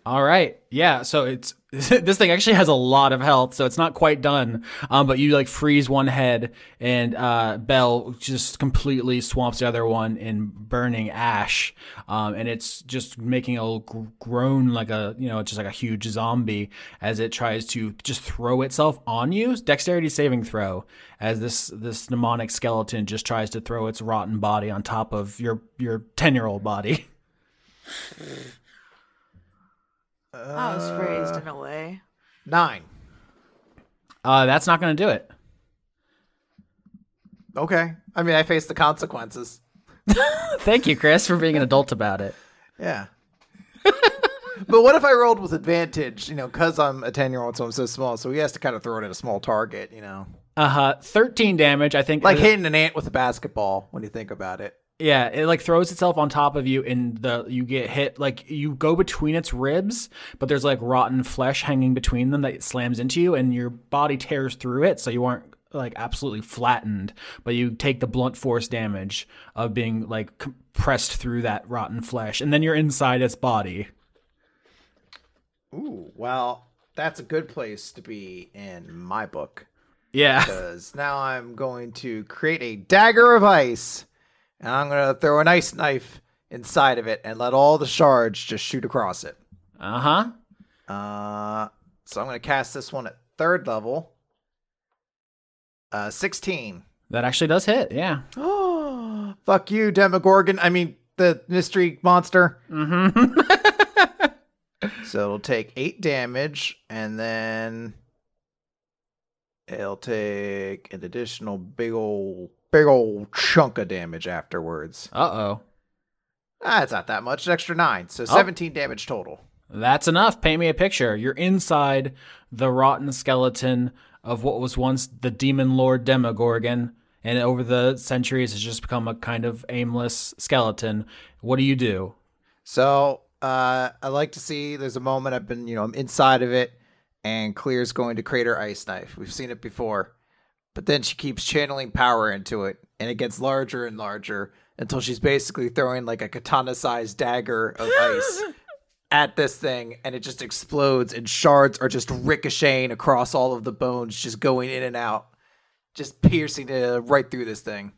All right. Yeah. So it's this thing actually has a lot of health, so it's not quite done. Um, but you like freeze one head, and uh, Bell just completely swamps the other one in burning ash. Um, and it's just making a gr- groan like a you know just like a huge zombie as it tries to just throw itself on you. Dexterity saving throw as this this mnemonic skeleton just tries to throw its rotten body on top of your your ten year old body. I was phrased in a way. Nine. Uh, that's not going to do it. Okay. I mean, I face the consequences. Thank you, Chris, for being an adult about it. Yeah. But what if I rolled with advantage? You know, because I'm a ten year old, so I'm so small. So he has to kind of throw it at a small target. You know, Uh huh. Thirteen damage. I think. like uh, hitting an ant with a basketball. When you think about it. Yeah, it like throws itself on top of you, and the you get hit. Like you go between its ribs, but there's like rotten flesh hanging between them that slams into you, and your body tears through it, so you aren't like absolutely flattened, but you take the blunt force damage of being like compressed through that rotten flesh, and then you're inside its body. Ooh, well, that's a good place to be in my book. Yeah. because now I'm going to create a dagger of ice, and I'm going to throw an ice knife inside of it and let all the shards just shoot across it. Uh huh. Uh, so I'm going to cast this one at third level. Uh, 16. That actually does hit. Yeah. Oh, fuck you, Demogorgon. I mean, the mystery monster. Mm-hmm. So it'll take eight damage, and then it'll take an additional big old, big old chunk of damage afterwards. uh oh. Ah, it's not that much. An extra nine, so Oh. 17 damage total. That's enough. Paint me a picture. You're inside the rotten skeleton of what was once the demon lord Demogorgon, and over the centuries has just become a kind of aimless skeleton. What do you do? So uh, I like to see. There's a moment I've been, you know, I'm inside of it, and Clear's going to create her ice knife. We've seen it before, but then she keeps channeling power into it, and it gets larger and larger until she's basically throwing like a katana-sized dagger of ice at this thing, and it just explodes, and shards are just ricocheting across all of the bones, just going in and out, just piercing it uh, right through this thing,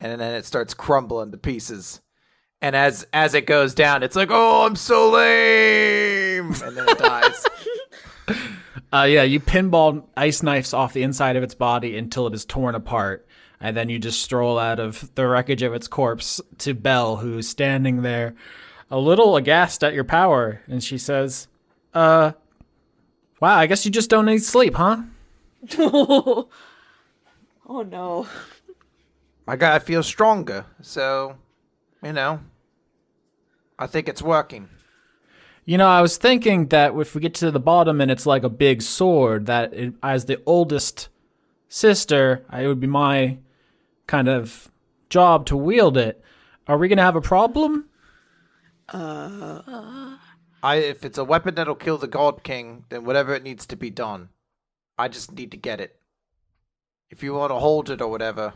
and then it starts crumbling to pieces. And as as it goes down, it's like, "Oh, I'm so lame," and then it dies. Uh, yeah, you pinball ice knives off the inside of its body until it is torn apart, and then you just stroll out of the wreckage of its corpse to Belle, who's standing there, a little aghast at your power, and she says, "Uh, wow, I guess you just don't need sleep, huh?" oh no. My guy feels stronger, so you know, I think it's working. You know, I was thinking that if we get to the bottom and it's like a big sword, that it, as the oldest sister, it would be my kind of job to wield it. Are we gonna have a problem? Uh, I if it's a weapon that'll kill the God King, then whatever it needs to be done, I just need to get it. If you want to hold it or whatever,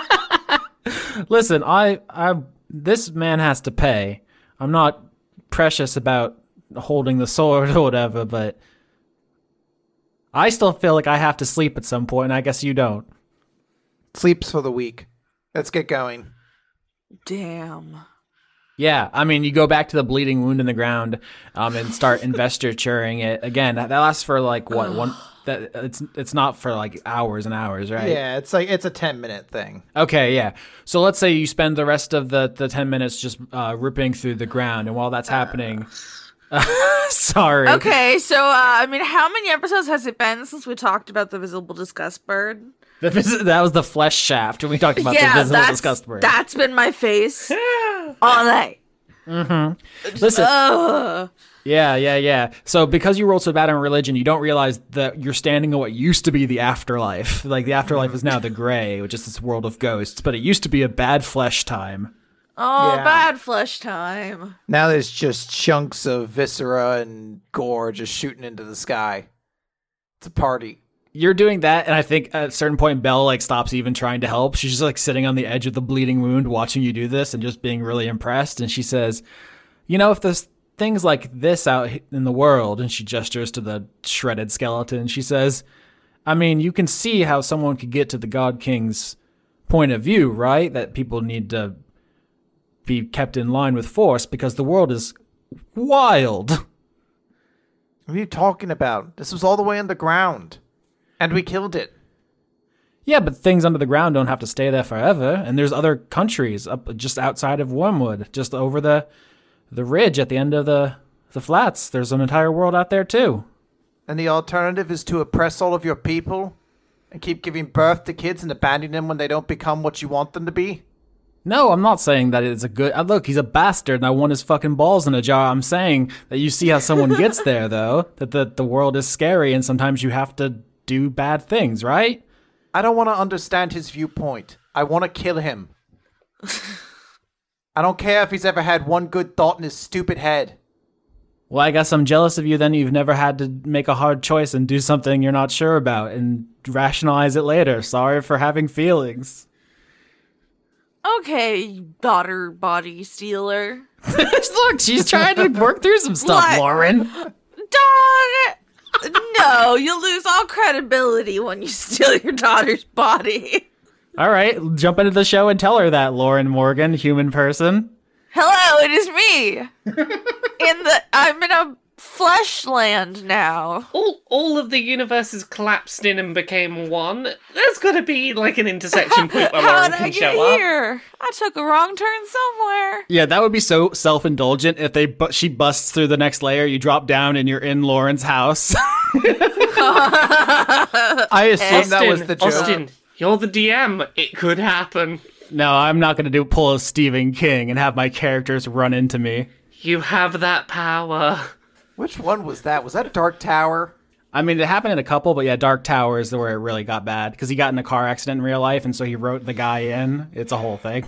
Listen, I, I, this man has to pay. I'm not precious about holding the sword or whatever, but I still feel like I have to sleep at some point, and I guess you don't. sleeps for the week. Let's get going. Damn. Yeah, I mean, you go back to the bleeding wound in the ground, um, and start investituring it again. That, that lasts for like what one? That it's it's not for like hours and hours, right? Yeah, it's like it's a ten minute thing. Okay, yeah. So let's say you spend the rest of the, the 10 minutes just uh, ripping through the ground, and while that's happening. sorry. Okay, so uh, I mean, how many episodes has it been since we talked about the visible disgust bird? The vis- that was the flesh shaft when we talked about yeah, the visible that's disgust bird. that's been my face all night. Listen, Ugh. Yeah, yeah, yeah. So because you rolled so bad on religion, you don't realize that you're standing in what used to be the afterlife. Like the afterlife is now the gray, which is this world of ghosts, but it used to be a bad flesh time. Oh, Yeah. bad flesh time. Now there's just chunks of viscera and gore just shooting into the sky. It's a party. You're doing that, and I think at a certain point, Belle like stops even trying to help. She's just like sitting on the edge of the bleeding wound, watching you do this, and just being really impressed. And she says, "You know, if there's things like this out in the world," and she gestures to the shredded skeleton. She says, "I mean, you can see how someone could get to the God King's point of view, right? That people need to be kept in line with force because the world is wild." What are you talking about? This was all the way underground. And we killed it. Yeah, but things under the ground don't have to stay there forever. And there's other countries up just outside of Wormwood, just over the the ridge at the end of the the flats. There's an entire world out there too. And the alternative is to oppress all of your people and keep giving birth to kids and abandoning them when they don't become what you want them to be? No, I'm not saying that it's a good. Uh, look, he's a bastard, and I want his fucking balls in a jar. I'm saying that you see how someone gets there, though. That the the world is scary, and sometimes you have to do bad things, right? I don't want to understand his viewpoint. I want to kill him. I don't care if he's ever had one good thought in his stupid head. Well, I guess I'm jealous of you. Then you've never had to make a hard choice and do something you're not sure about and rationalize it later. Sorry for having feelings. Okay, daughter body stealer. Look, she's trying to work through some stuff, What? Lauren. Dog! No, you lose all credibility when you steal your daughter's body. All right, jump into the show and tell her that, Lauren Morgan, human person. Hello, it is me. in the I'm in a flesh land now. All all of the universes collapsed in and became one. There's got to be like an intersection point where How Lauren did I can get show up. here? I took a wrong turn somewhere. Yeah, that would be so self-indulgent if they bu- she busts through the next layer, you drop down and you're in Lauren's house. I assume that was Austin, the joke. Austin, you're the DM. It could happen. no, I'm not going to do pull a Stephen King and have my characters run into me. You have that power. Which one was that? Was that a Dark Tower? I mean, it happened in a couple, but yeah, Dark Tower is where it really got bad because he got in a car accident in real life, and so he wrote the guy in. It's a whole thing.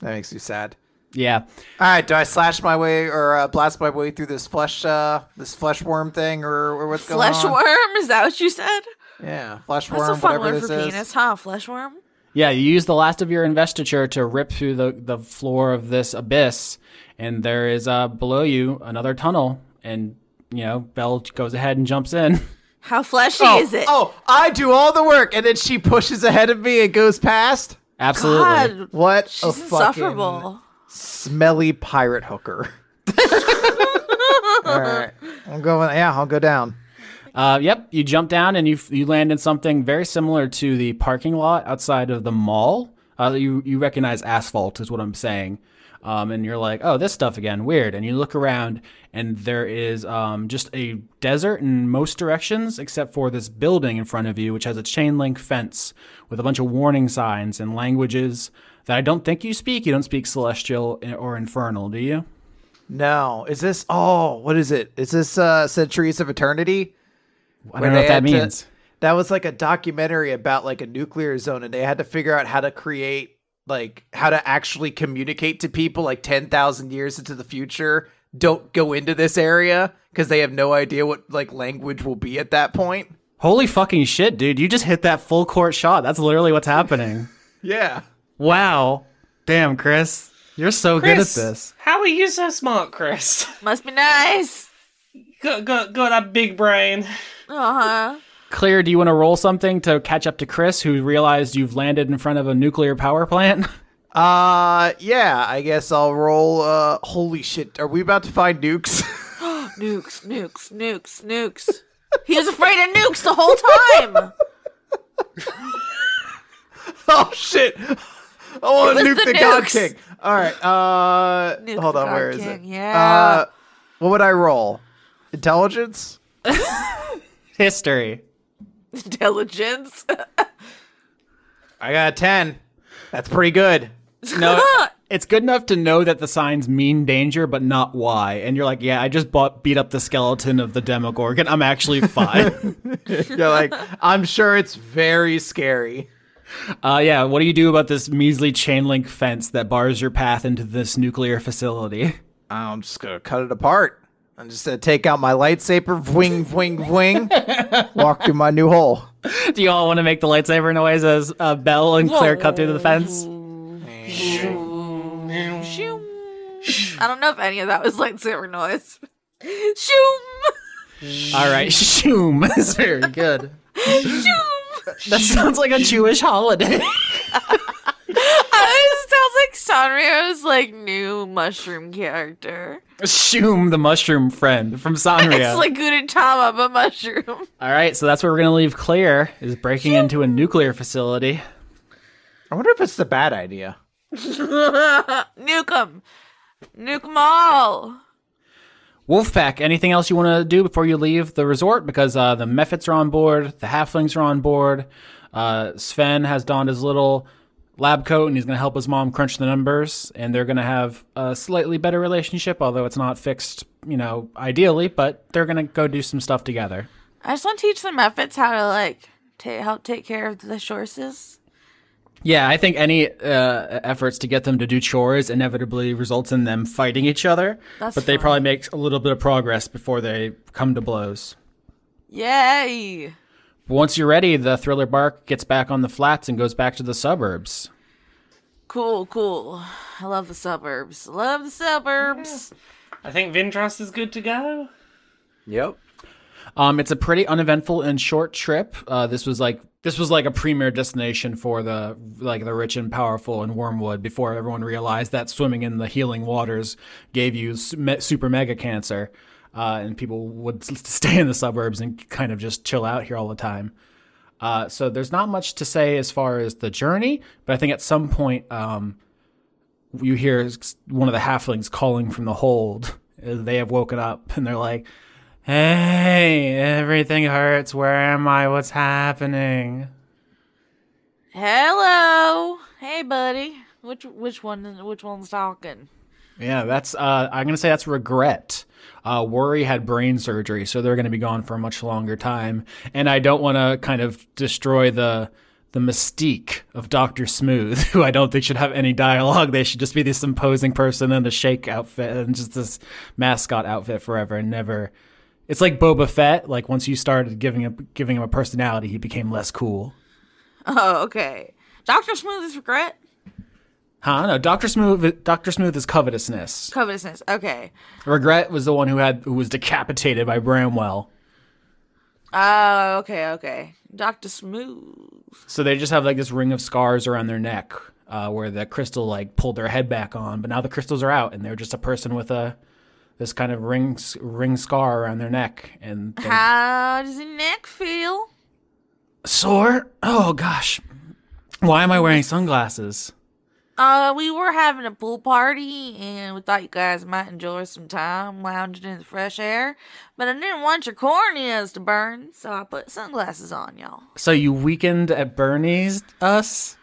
That makes you sad. Yeah, All right, do I slash my way or uh, blast my way through this flesh, uh, this flesh worm thing, or, or what's going on? Flesh on? worm? Is that what you said? Yeah, flesh That's worm, a fun whatever word this for is. penis, huh? Flesh worm? yeah. You use the last of your investiture to rip through the the floor of this abyss, and there is uh below you another tunnel, and you know Belle goes ahead and jumps in. How fleshy Oh, is it? oh, I do all the work, and then she pushes ahead of me and goes past. Absolutely. God, What a she's fucking insufferable. smelly pirate hooker. all right, I'm going. Yeah, I'll go down. Uh, yep, you jump down and you you land in something very similar to the parking lot outside of the mall. Uh, you you recognize asphalt is what I'm saying, um, and you're like, oh, this stuff again, weird. And you look around and there is um, just a desert in most directions except for this building in front of you, which has a chain link fence with a bunch of warning signs and languages that I don't think you speak. You don't speak Celestial or Infernal, do you? No, is this? Oh, what is it? Is this uh, Centuries of Eternity? I don't know what that had to- means. that was like a documentary about like a nuclear zone, and they had to figure out how to create like how to actually communicate to people like ten thousand years into the future. Don't go into this area because they have no idea what like language will be at that point. Holy fucking shit, dude! You just hit that full court shot. That's literally what's happening. Yeah. Wow. Damn, Chris. You're so good at this. How are you so smart, Chris? Must be nice. Got, got, got that big brain. Uh huh. Clear, do you want to roll something to catch up to Chris, who realized you've landed in front of a nuclear power plant? Uh, yeah. I guess I'll roll. Uh, holy shit! Are we about to find nukes? Nukes, nukes, nukes, nukes. He was afraid of nukes the whole time. oh shit! I want to It was nuke the the, God nukes. King. All right. Uh, Nuke hold on. Where is King, it? yeah. Uh, what would I roll? Intelligence. History. Intelligence. I got a ten. That's pretty good. No, it's good enough to know that the signs mean danger, but not why. And you're like, yeah, I just bought, beat up the skeleton of the Demogorgon. I'm actually fine. You're like, I'm sure it's very scary. uh, yeah, what do you do about this measly chain link fence that bars your path into this nuclear facility? I'm just gonna cut it apart. I'm just gonna take out my lightsaber, wing, wing, wing, walk through my new hole. Do you all want to make the lightsaber noise as uh, Belle and Claire cut through the fence? Shoom. I don't know if any of that was lightsaber noise. Shoom. All right, shoom is very good. Shoom. That sounds like a Jewish holiday. It sounds like Sanrio's like new mushroom character. shoom, the mushroom friend from Sanrio. It's like Gudetama, but mushroom. All right, so that's where we're gonna leave Claire is breaking into a nuclear facility. I wonder if it's a bad idea. Nuke 'em. Nuke 'em all. Wolfpack, anything else you want to do before you leave the resort? Because uh, the Mephits are on board, the Halflings are on board. Uh, Sven has donned his little lab coat and he's going to help his mom crunch the numbers and they're going to have a slightly better relationship although it's not fixed you know ideally but they're going to go do some stuff together I just want to teach them efforts how to like ta help take care of the horses. yeah i think any uh, efforts to get them to do chores inevitably results in them fighting each other That's but they probably make a little bit of progress before they come to blows Yay! Once you're ready the thriller bark gets back on the flats and goes back to the suburbs Cool, cool. I love the suburbs. Love the suburbs. I think Vindros is good to go. Yep. Um, it's a pretty uneventful and short trip. Uh, this was like this was like a premier destination for the like the rich and powerful in Wormwood before everyone realized that swimming in the healing waters gave you super mega cancer, uh, and people would stay in the suburbs and kind of just chill out here all the time. Uh, so there's not much to say as far as the journey, but I think at some point um, you hear one of the halflings calling from the hold. Uh, They have woken up and they're like, Hey, everything hurts. Where am I? What's happening? Hello. Hey, buddy. Which which one? Which one's talking? Yeah, that's uh I'm gonna say that's regret. Uh worry had brain surgery, so they're gonna be gone for a much longer time. And I don't wanna kind of destroy the the mystique of Dr. Smooth, who I don't think should have any dialogue. They should just be this imposing person in a shake outfit and just this mascot outfit forever and never it's like Boba Fett, like once you started giving him giving him a personality, he became less cool. Oh, okay. Doctor Smooth is regret. Huh? No, Dr. Smooth Dr. Smooth is covetousness. Covetousness. Okay. Regret was the one who had who was decapitated by Bramwell. Oh, okay, okay. Doctor Smooth. So they just have like this ring of scars around their neck, uh, where the crystal like pulled their head back on, but now the crystals are out, and they're just a person with a this kind of ring ring scar around their neck, and they're How does your neck feel? sore. Oh gosh, why am I wearing sunglasses? Uh, we were having a pool party, and we thought you guys might enjoy some time lounging in the fresh air. But I didn't want your corneas to burn, so I put sunglasses on, y'all. So you weakened at Bernie's us?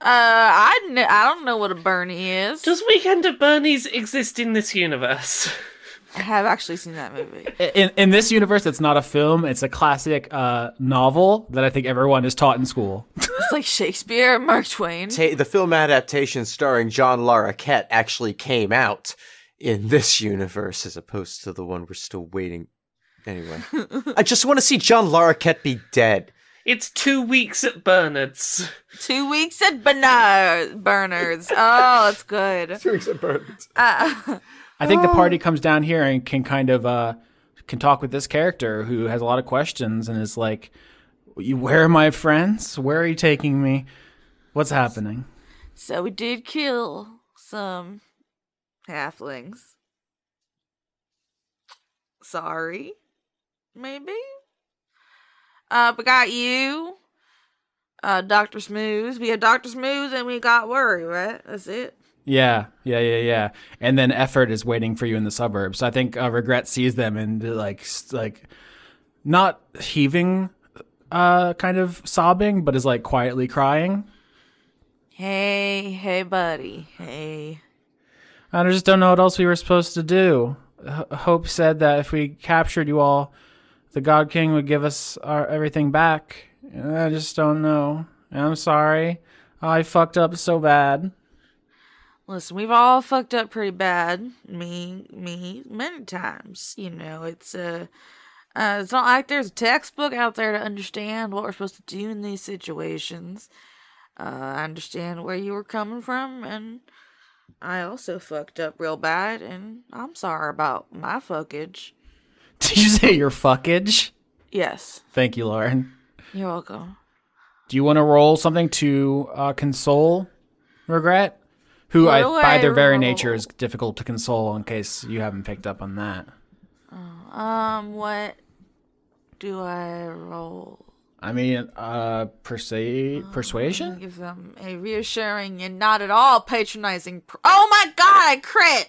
Uh, I, kn- I don't know what a Bernie is. Does Weekend at Bernie's exist in this universe? I have actually seen that movie. In in this universe, it's not a film; it's a classic uh, novel that I think everyone is taught in school. It's like Shakespeare Mark Twain. Ta- the film adaptation starring John Larroquette actually came out in this universe as opposed to the one we're still waiting. Anyway, I just want to see John Larroquette be dead. It's two weeks at Bernard's. Two weeks at Bernard Bernard's. Oh, that's good. Two weeks at Uh, I think the party comes down here and can kind of uh, can talk with this character who has a lot of questions and is like, "Where are my friends? Where are you taking me? What's happening?" so we did kill some halflings. Sorry, maybe. Uh, we got you, uh, Doctor Smooth. We had Doctor Smooth, and we got Worry. Right? That's it. Yeah, yeah, yeah, yeah. And then effort is waiting for you in the suburbs. So I think uh, regret sees them and like like not heaving, uh, kind of sobbing, but is like quietly crying. Hey, hey, buddy. Hey. I just don't know what else we were supposed to do. H- Hope said that if we captured you all, the God King would give us our everything back. I just don't know. I'm sorry. I fucked up so bad. Listen, we've all fucked up pretty bad. Me, me, many times. You know, it's uh, uh, it's not like there's a textbook out there to understand what we're supposed to do in these situations. Uh, I understand where you were coming from, and I also fucked up real bad, and I'm sorry about my fuckage. Did you say your fuckage? Yes, Thank you, Lauren. you're welcome. Do you want to roll something to uh, console regret? Who, I, by I their very nature, is difficult to console. In case you haven't picked up on that. Um, what do I roll? I mean, uh, persuade, persuasion. Give them a reassuring and not at all patronizing. Pr- oh my god, I crit!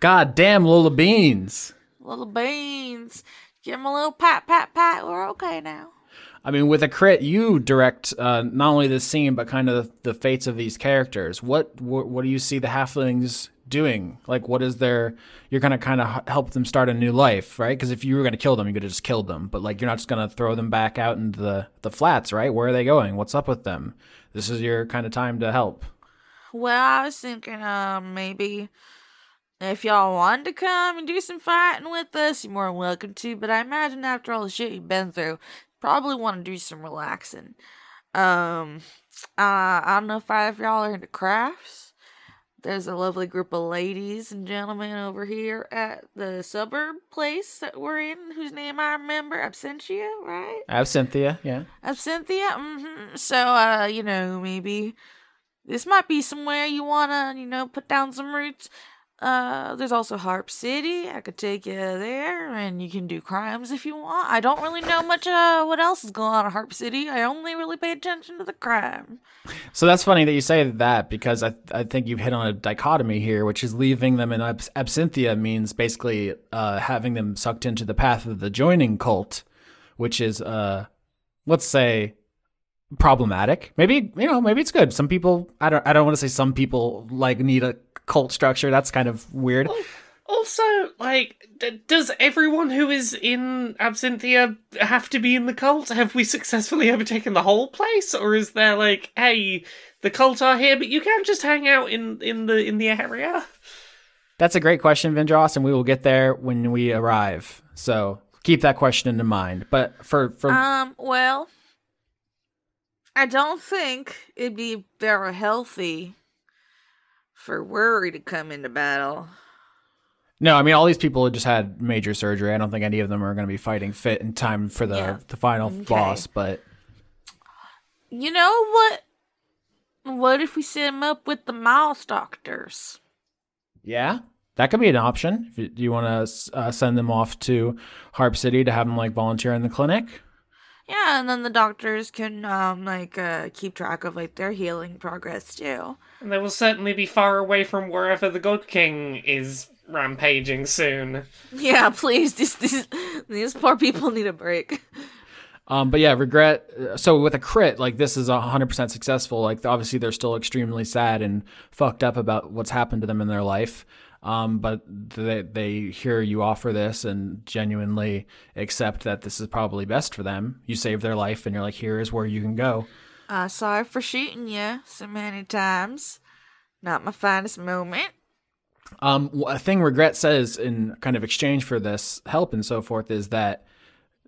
God damn, Lola Beans. Little beans. Give them a little pat, pat, pat. We're okay now. I mean, with a crit, you direct uh, not only the scene but kind of the, the fates of these characters. What, what what do you see the halflings doing? Like, what is their? You're gonna kind of help them start a new life, right? Because if you were gonna kill them, you could have just killed them. But like, you're not just gonna throw them back out into the the flats, right? Where are they going? What's up with them? This is your kind of time to help. Well, I was thinking, uh, maybe if y'all wanted to come and do some fighting with us, you're more than welcome to. But I imagine after all the shit you've been through, probably want to do some relaxing. Um, uh, I don't know if either of y'all are into crafts. There's a lovely group of ladies and gentlemen over here at the suburb place that we're in, whose name I remember, Absentia, right? Absenthia, yeah. Absenthia. hmm So, uh, you know, maybe this might be somewhere you wanna, you know, put down some roots. Uh, there's also Harp City. I could take you there, and you can do crimes if you want. I don't really know much uh what else is going on in Harp City. I only really pay attention to the crime. So that's funny that you say that because I I think you've hit on a dichotomy here, which is leaving them in abs- means basically uh, having them sucked into the path of the joining cult, which is uh, let's say problematic. Maybe you know maybe it's good. Some people I don't I don't want to say some people like need a cult structure. That's kind of weird. Also, like, d- does everyone who is in Absinthia have to be in the cult? Have we successfully overtaken the whole place, or is there like, hey, the cult are here, but you can just hang out in in the in the area? That's a great question, Vindros, and we will get there when we arrive. So keep that question in mind. But for for Um, well, I don't think it'd be very healthy for worry to come into battle. No, I mean all these people had just had major surgery. I don't think any of them are going to be fighting fit in time for the Yeah. the final Okay. boss. But You know what? What if we set him up with the mouse doctors? yeah, that could be an option. If you, do you want to uh, send them off to Harp City to have them like volunteer in the clinic? Yeah, and then the doctors can um like uh keep track of like their healing progress too. And they will certainly be far away from wherever the God King is rampaging soon. Yeah, please, these these these poor people need a break. Um, but yeah, regret. uh, So with a crit, like this is hundred percent successful. Like obviously they're still extremely sad and fucked up about what's happened to them in their life. Um, but they they hear you offer this and genuinely accept that this is probably best for them. You save their life, and you're like, here is where you can go. Uh, sorry for shooting you so many times. Not my finest moment. Um, a thing regret says in kind of exchange for this help and so forth is that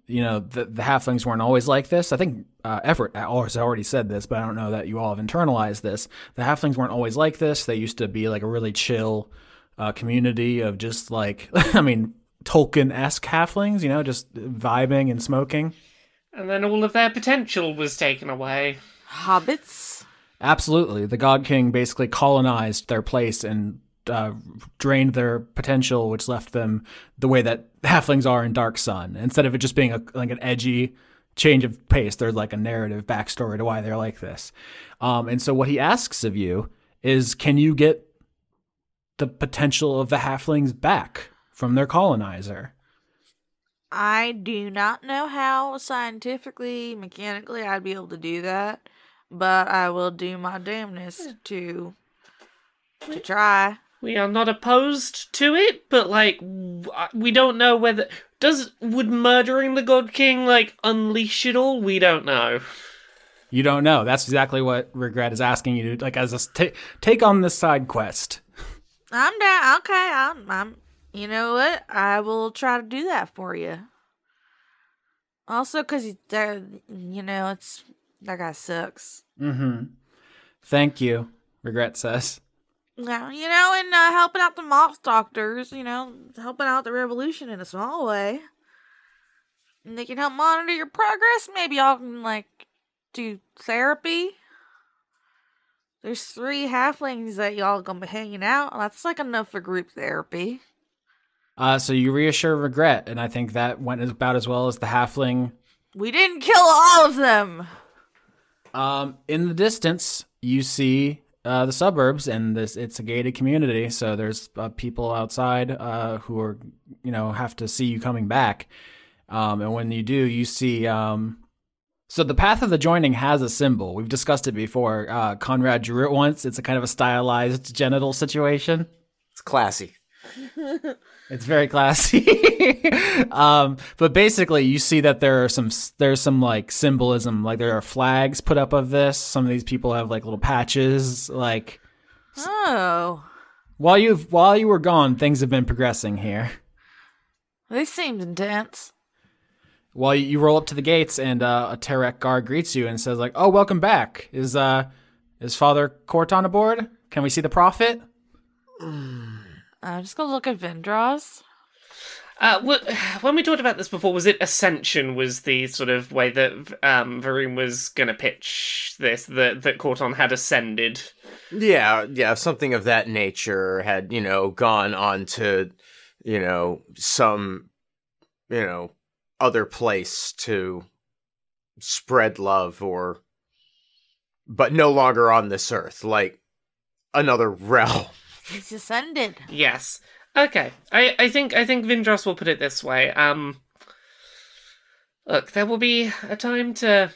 you know the, the halflings weren't always like this. I think uh, Everett has already said this, but I don't know that you all have internalized this. The halflings weren't always like this. They used to be like a really chill uh, community of just like I mean Tolkien esque halflings, you know, just vibing and smoking. And then all of their potential was taken away. Hobbits. Absolutely. The God King basically colonized their place and uh, drained their potential, which left them the way that halflings are in Dark Sun. Instead of it just being a, like an edgy change of pace, there's like a narrative backstory to why they're like this. Um, and so what he asks of you is can you get the potential of the halflings back from their colonizer? I do not know how scientifically, mechanically I'd be able to do that, but I will do my damnness to to try. We are not opposed to it, but like uh, we don't know whether does would murdering the God King like unleash it all. We don't know. You don't know. That's exactly what Regret is asking you to like as a s- ta- take on this side quest. I'm down. Okay, I'm. I'm. You know what? I will try to do that for you. Also, cause there, you know, it's that guy sucks. Mm-hmm. Thank you, Regret says. Now, you know, and uh, helping out the moth doctors, you know, helping out the revolution in a small way. And they can help monitor your progress. Maybe y'all can, like, do therapy. There's three halflings that y'all gonna be hanging out. That's like enough for group therapy. Uh, so you reassure Regret, and I think that went about as well as the halfling. We didn't kill all of them. Um, in the distance, you see uh, the suburbs, and this it's a gated community, so there's uh, people outside uh, who are, you know, have to see you coming back. Um, and when you do, you see um, So the path of the joining has a symbol. We've discussed it before. Uh, Conrad drew it once. It's a kind of a stylized genital situation. It's classy. It's very classy. um, but basically, you see that there are some there's some like symbolism. Like there are flags put up of this. Some of these people have like little patches. Like Oh, while you've while you were gone, things have been progressing here. they seemed intense. While you, you roll up to the gates, and uh, a Tarek guard greets you and says like, "Oh, welcome back. Is uh is Father Corton aboard? Can we see the prophet?" I'm just gonna look at Vindros. Uh, when we talked about this before, was it Ascension was the sort of way that um, Varun was going to pitch this, that, that Corton had ascended? Yeah, yeah, something of that nature had, you know, gone on to, you know, some, you know, other place to spread love or but no longer on this earth, like another realm. He's ascended. Yes. Okay. I, I think I think Vindros will put it this way. Um Look, there will be a time to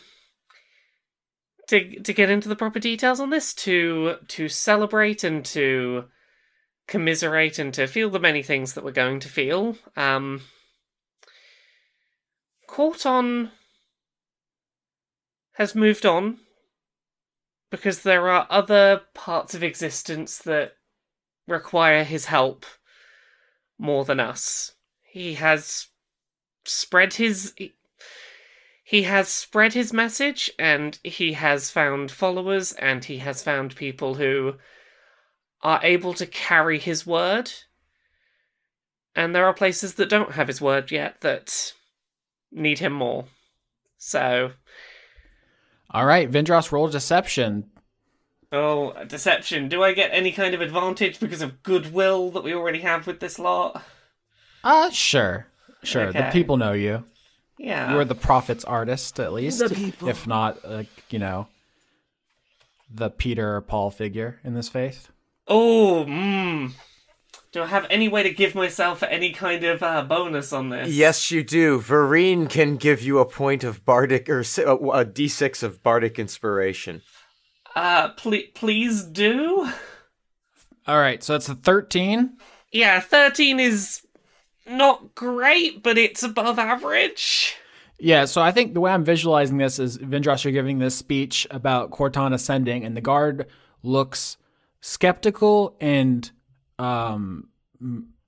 to to get into the proper details on this, to to celebrate and to commiserate and to feel the many things that we're going to feel. Um Corton has moved on because there are other parts of existence that require his help more than us. He has spread his he has spread his message and he has found followers and he has found people who are able to carry his word. And there are places that don't have his word yet that need him more. So, All right, Vindros roll deception. oh, deception. Do I get any kind of advantage because of goodwill that we already have with this lot? Uh, sure, sure. The people know you. Yeah. You're the prophet's artist, at least. The people. If not, like, you know, the Peter or Paul figure in this faith. Oh, mmm. Do I have any way to give myself any kind of uh, bonus on this? Yes, you do. Vereen can give you a point of bardic or si- uh, a d6 of bardic inspiration. Uh, ple- please do. All right, so it's a 13. Yeah, 13 is not great, but it's above average. Yeah, so I think the way I'm visualizing this is Vindros, you're giving this speech about Corton ascending, and the guard looks skeptical and um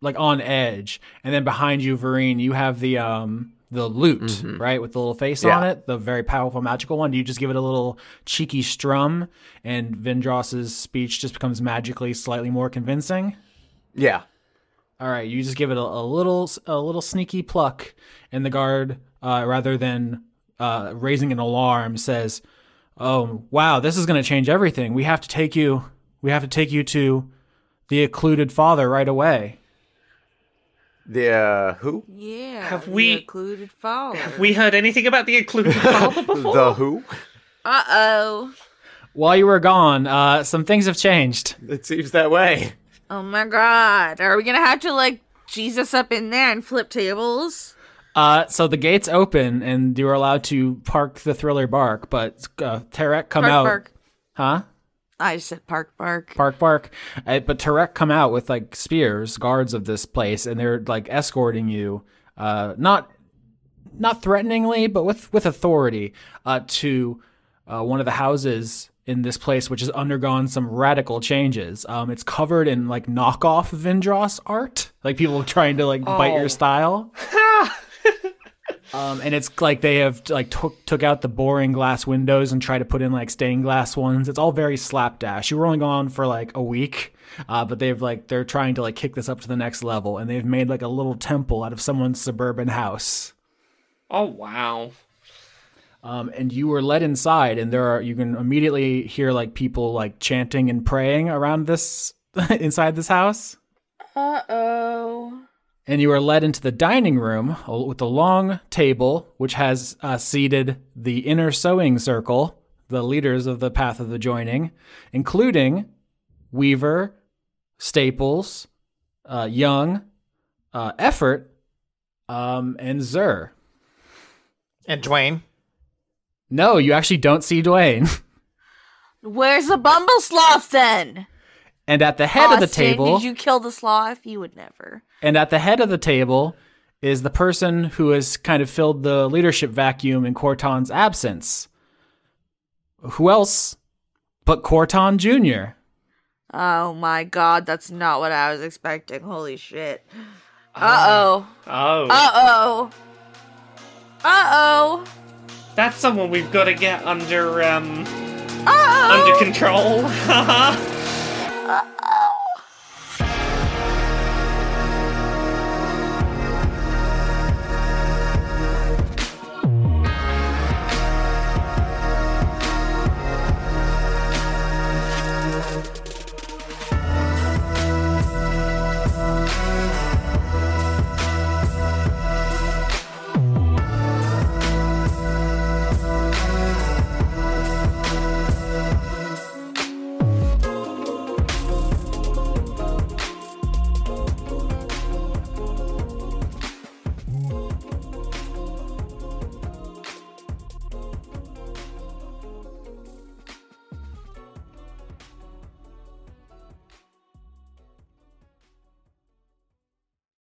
like on edge. And then behind you, Vereen, you have the um the lute, right, with the little face on it, the very powerful magical one. Do you just give it a little cheeky strum, and Vindros's speech just becomes magically slightly more convincing? Yeah. All right, you just give it a, a little a little sneaky pluck, and the guard, uh, rather than uh, raising an alarm, says, "Oh wow, this is going to change everything. We have to take you. We have to take you to the occluded father right away." The uh, who? Yeah. Have the we- included father? Have we heard anything about the included father before? The who? Uh oh. While you were gone, uh, some things have changed. It seems that way. Oh my god. Are we gonna have to like Jesus up in there and flip tables? Uh, so the gates open, and you're allowed to park the thriller bark, but uh, Tarek come Park out, bark. huh? I just said park bark. Park Bark. Uh, but Tarek come out with like spears, guards of this place, and they're like escorting you, uh, not not threateningly, but with with authority, uh, to uh, one of the houses in this place, which has undergone some radical changes. Um, it's covered in like knockoff Vindros art, like people trying to like bite Oh. your style. Um, and it's like they have like took took out the boring glass windows and tried to put in like stained glass ones. It's all very slapdash. You were only gone for like a week, uh, but they've like they're trying to like kick this up to the next level, and they've made like a little temple out of someone's suburban house. Oh, wow. Um, and you were led inside, and there are you can immediately hear like people like chanting and praying around this inside this house. Uh oh. And you are led into the dining room with a long table which has uh, seated the inner sewing circle the leaders of the path of the joining including weaver staples uh, young uh, effort um, and zur And Dwayne. No, you actually don't see Dwayne. Where's the Bumble Sloth then? And at the head of the Austin, table, Did you kill the sloth? You would never. and at the head of the table is the person who has kind of filled the leadership vacuum in Corton's absence. Who else but Corton Jr.? Oh my god, that's not what I was expecting. Holy shit. Uh oh. Oh, Uh oh. Uh oh. that's someone we've got to get under um Uh oh. under control. ạ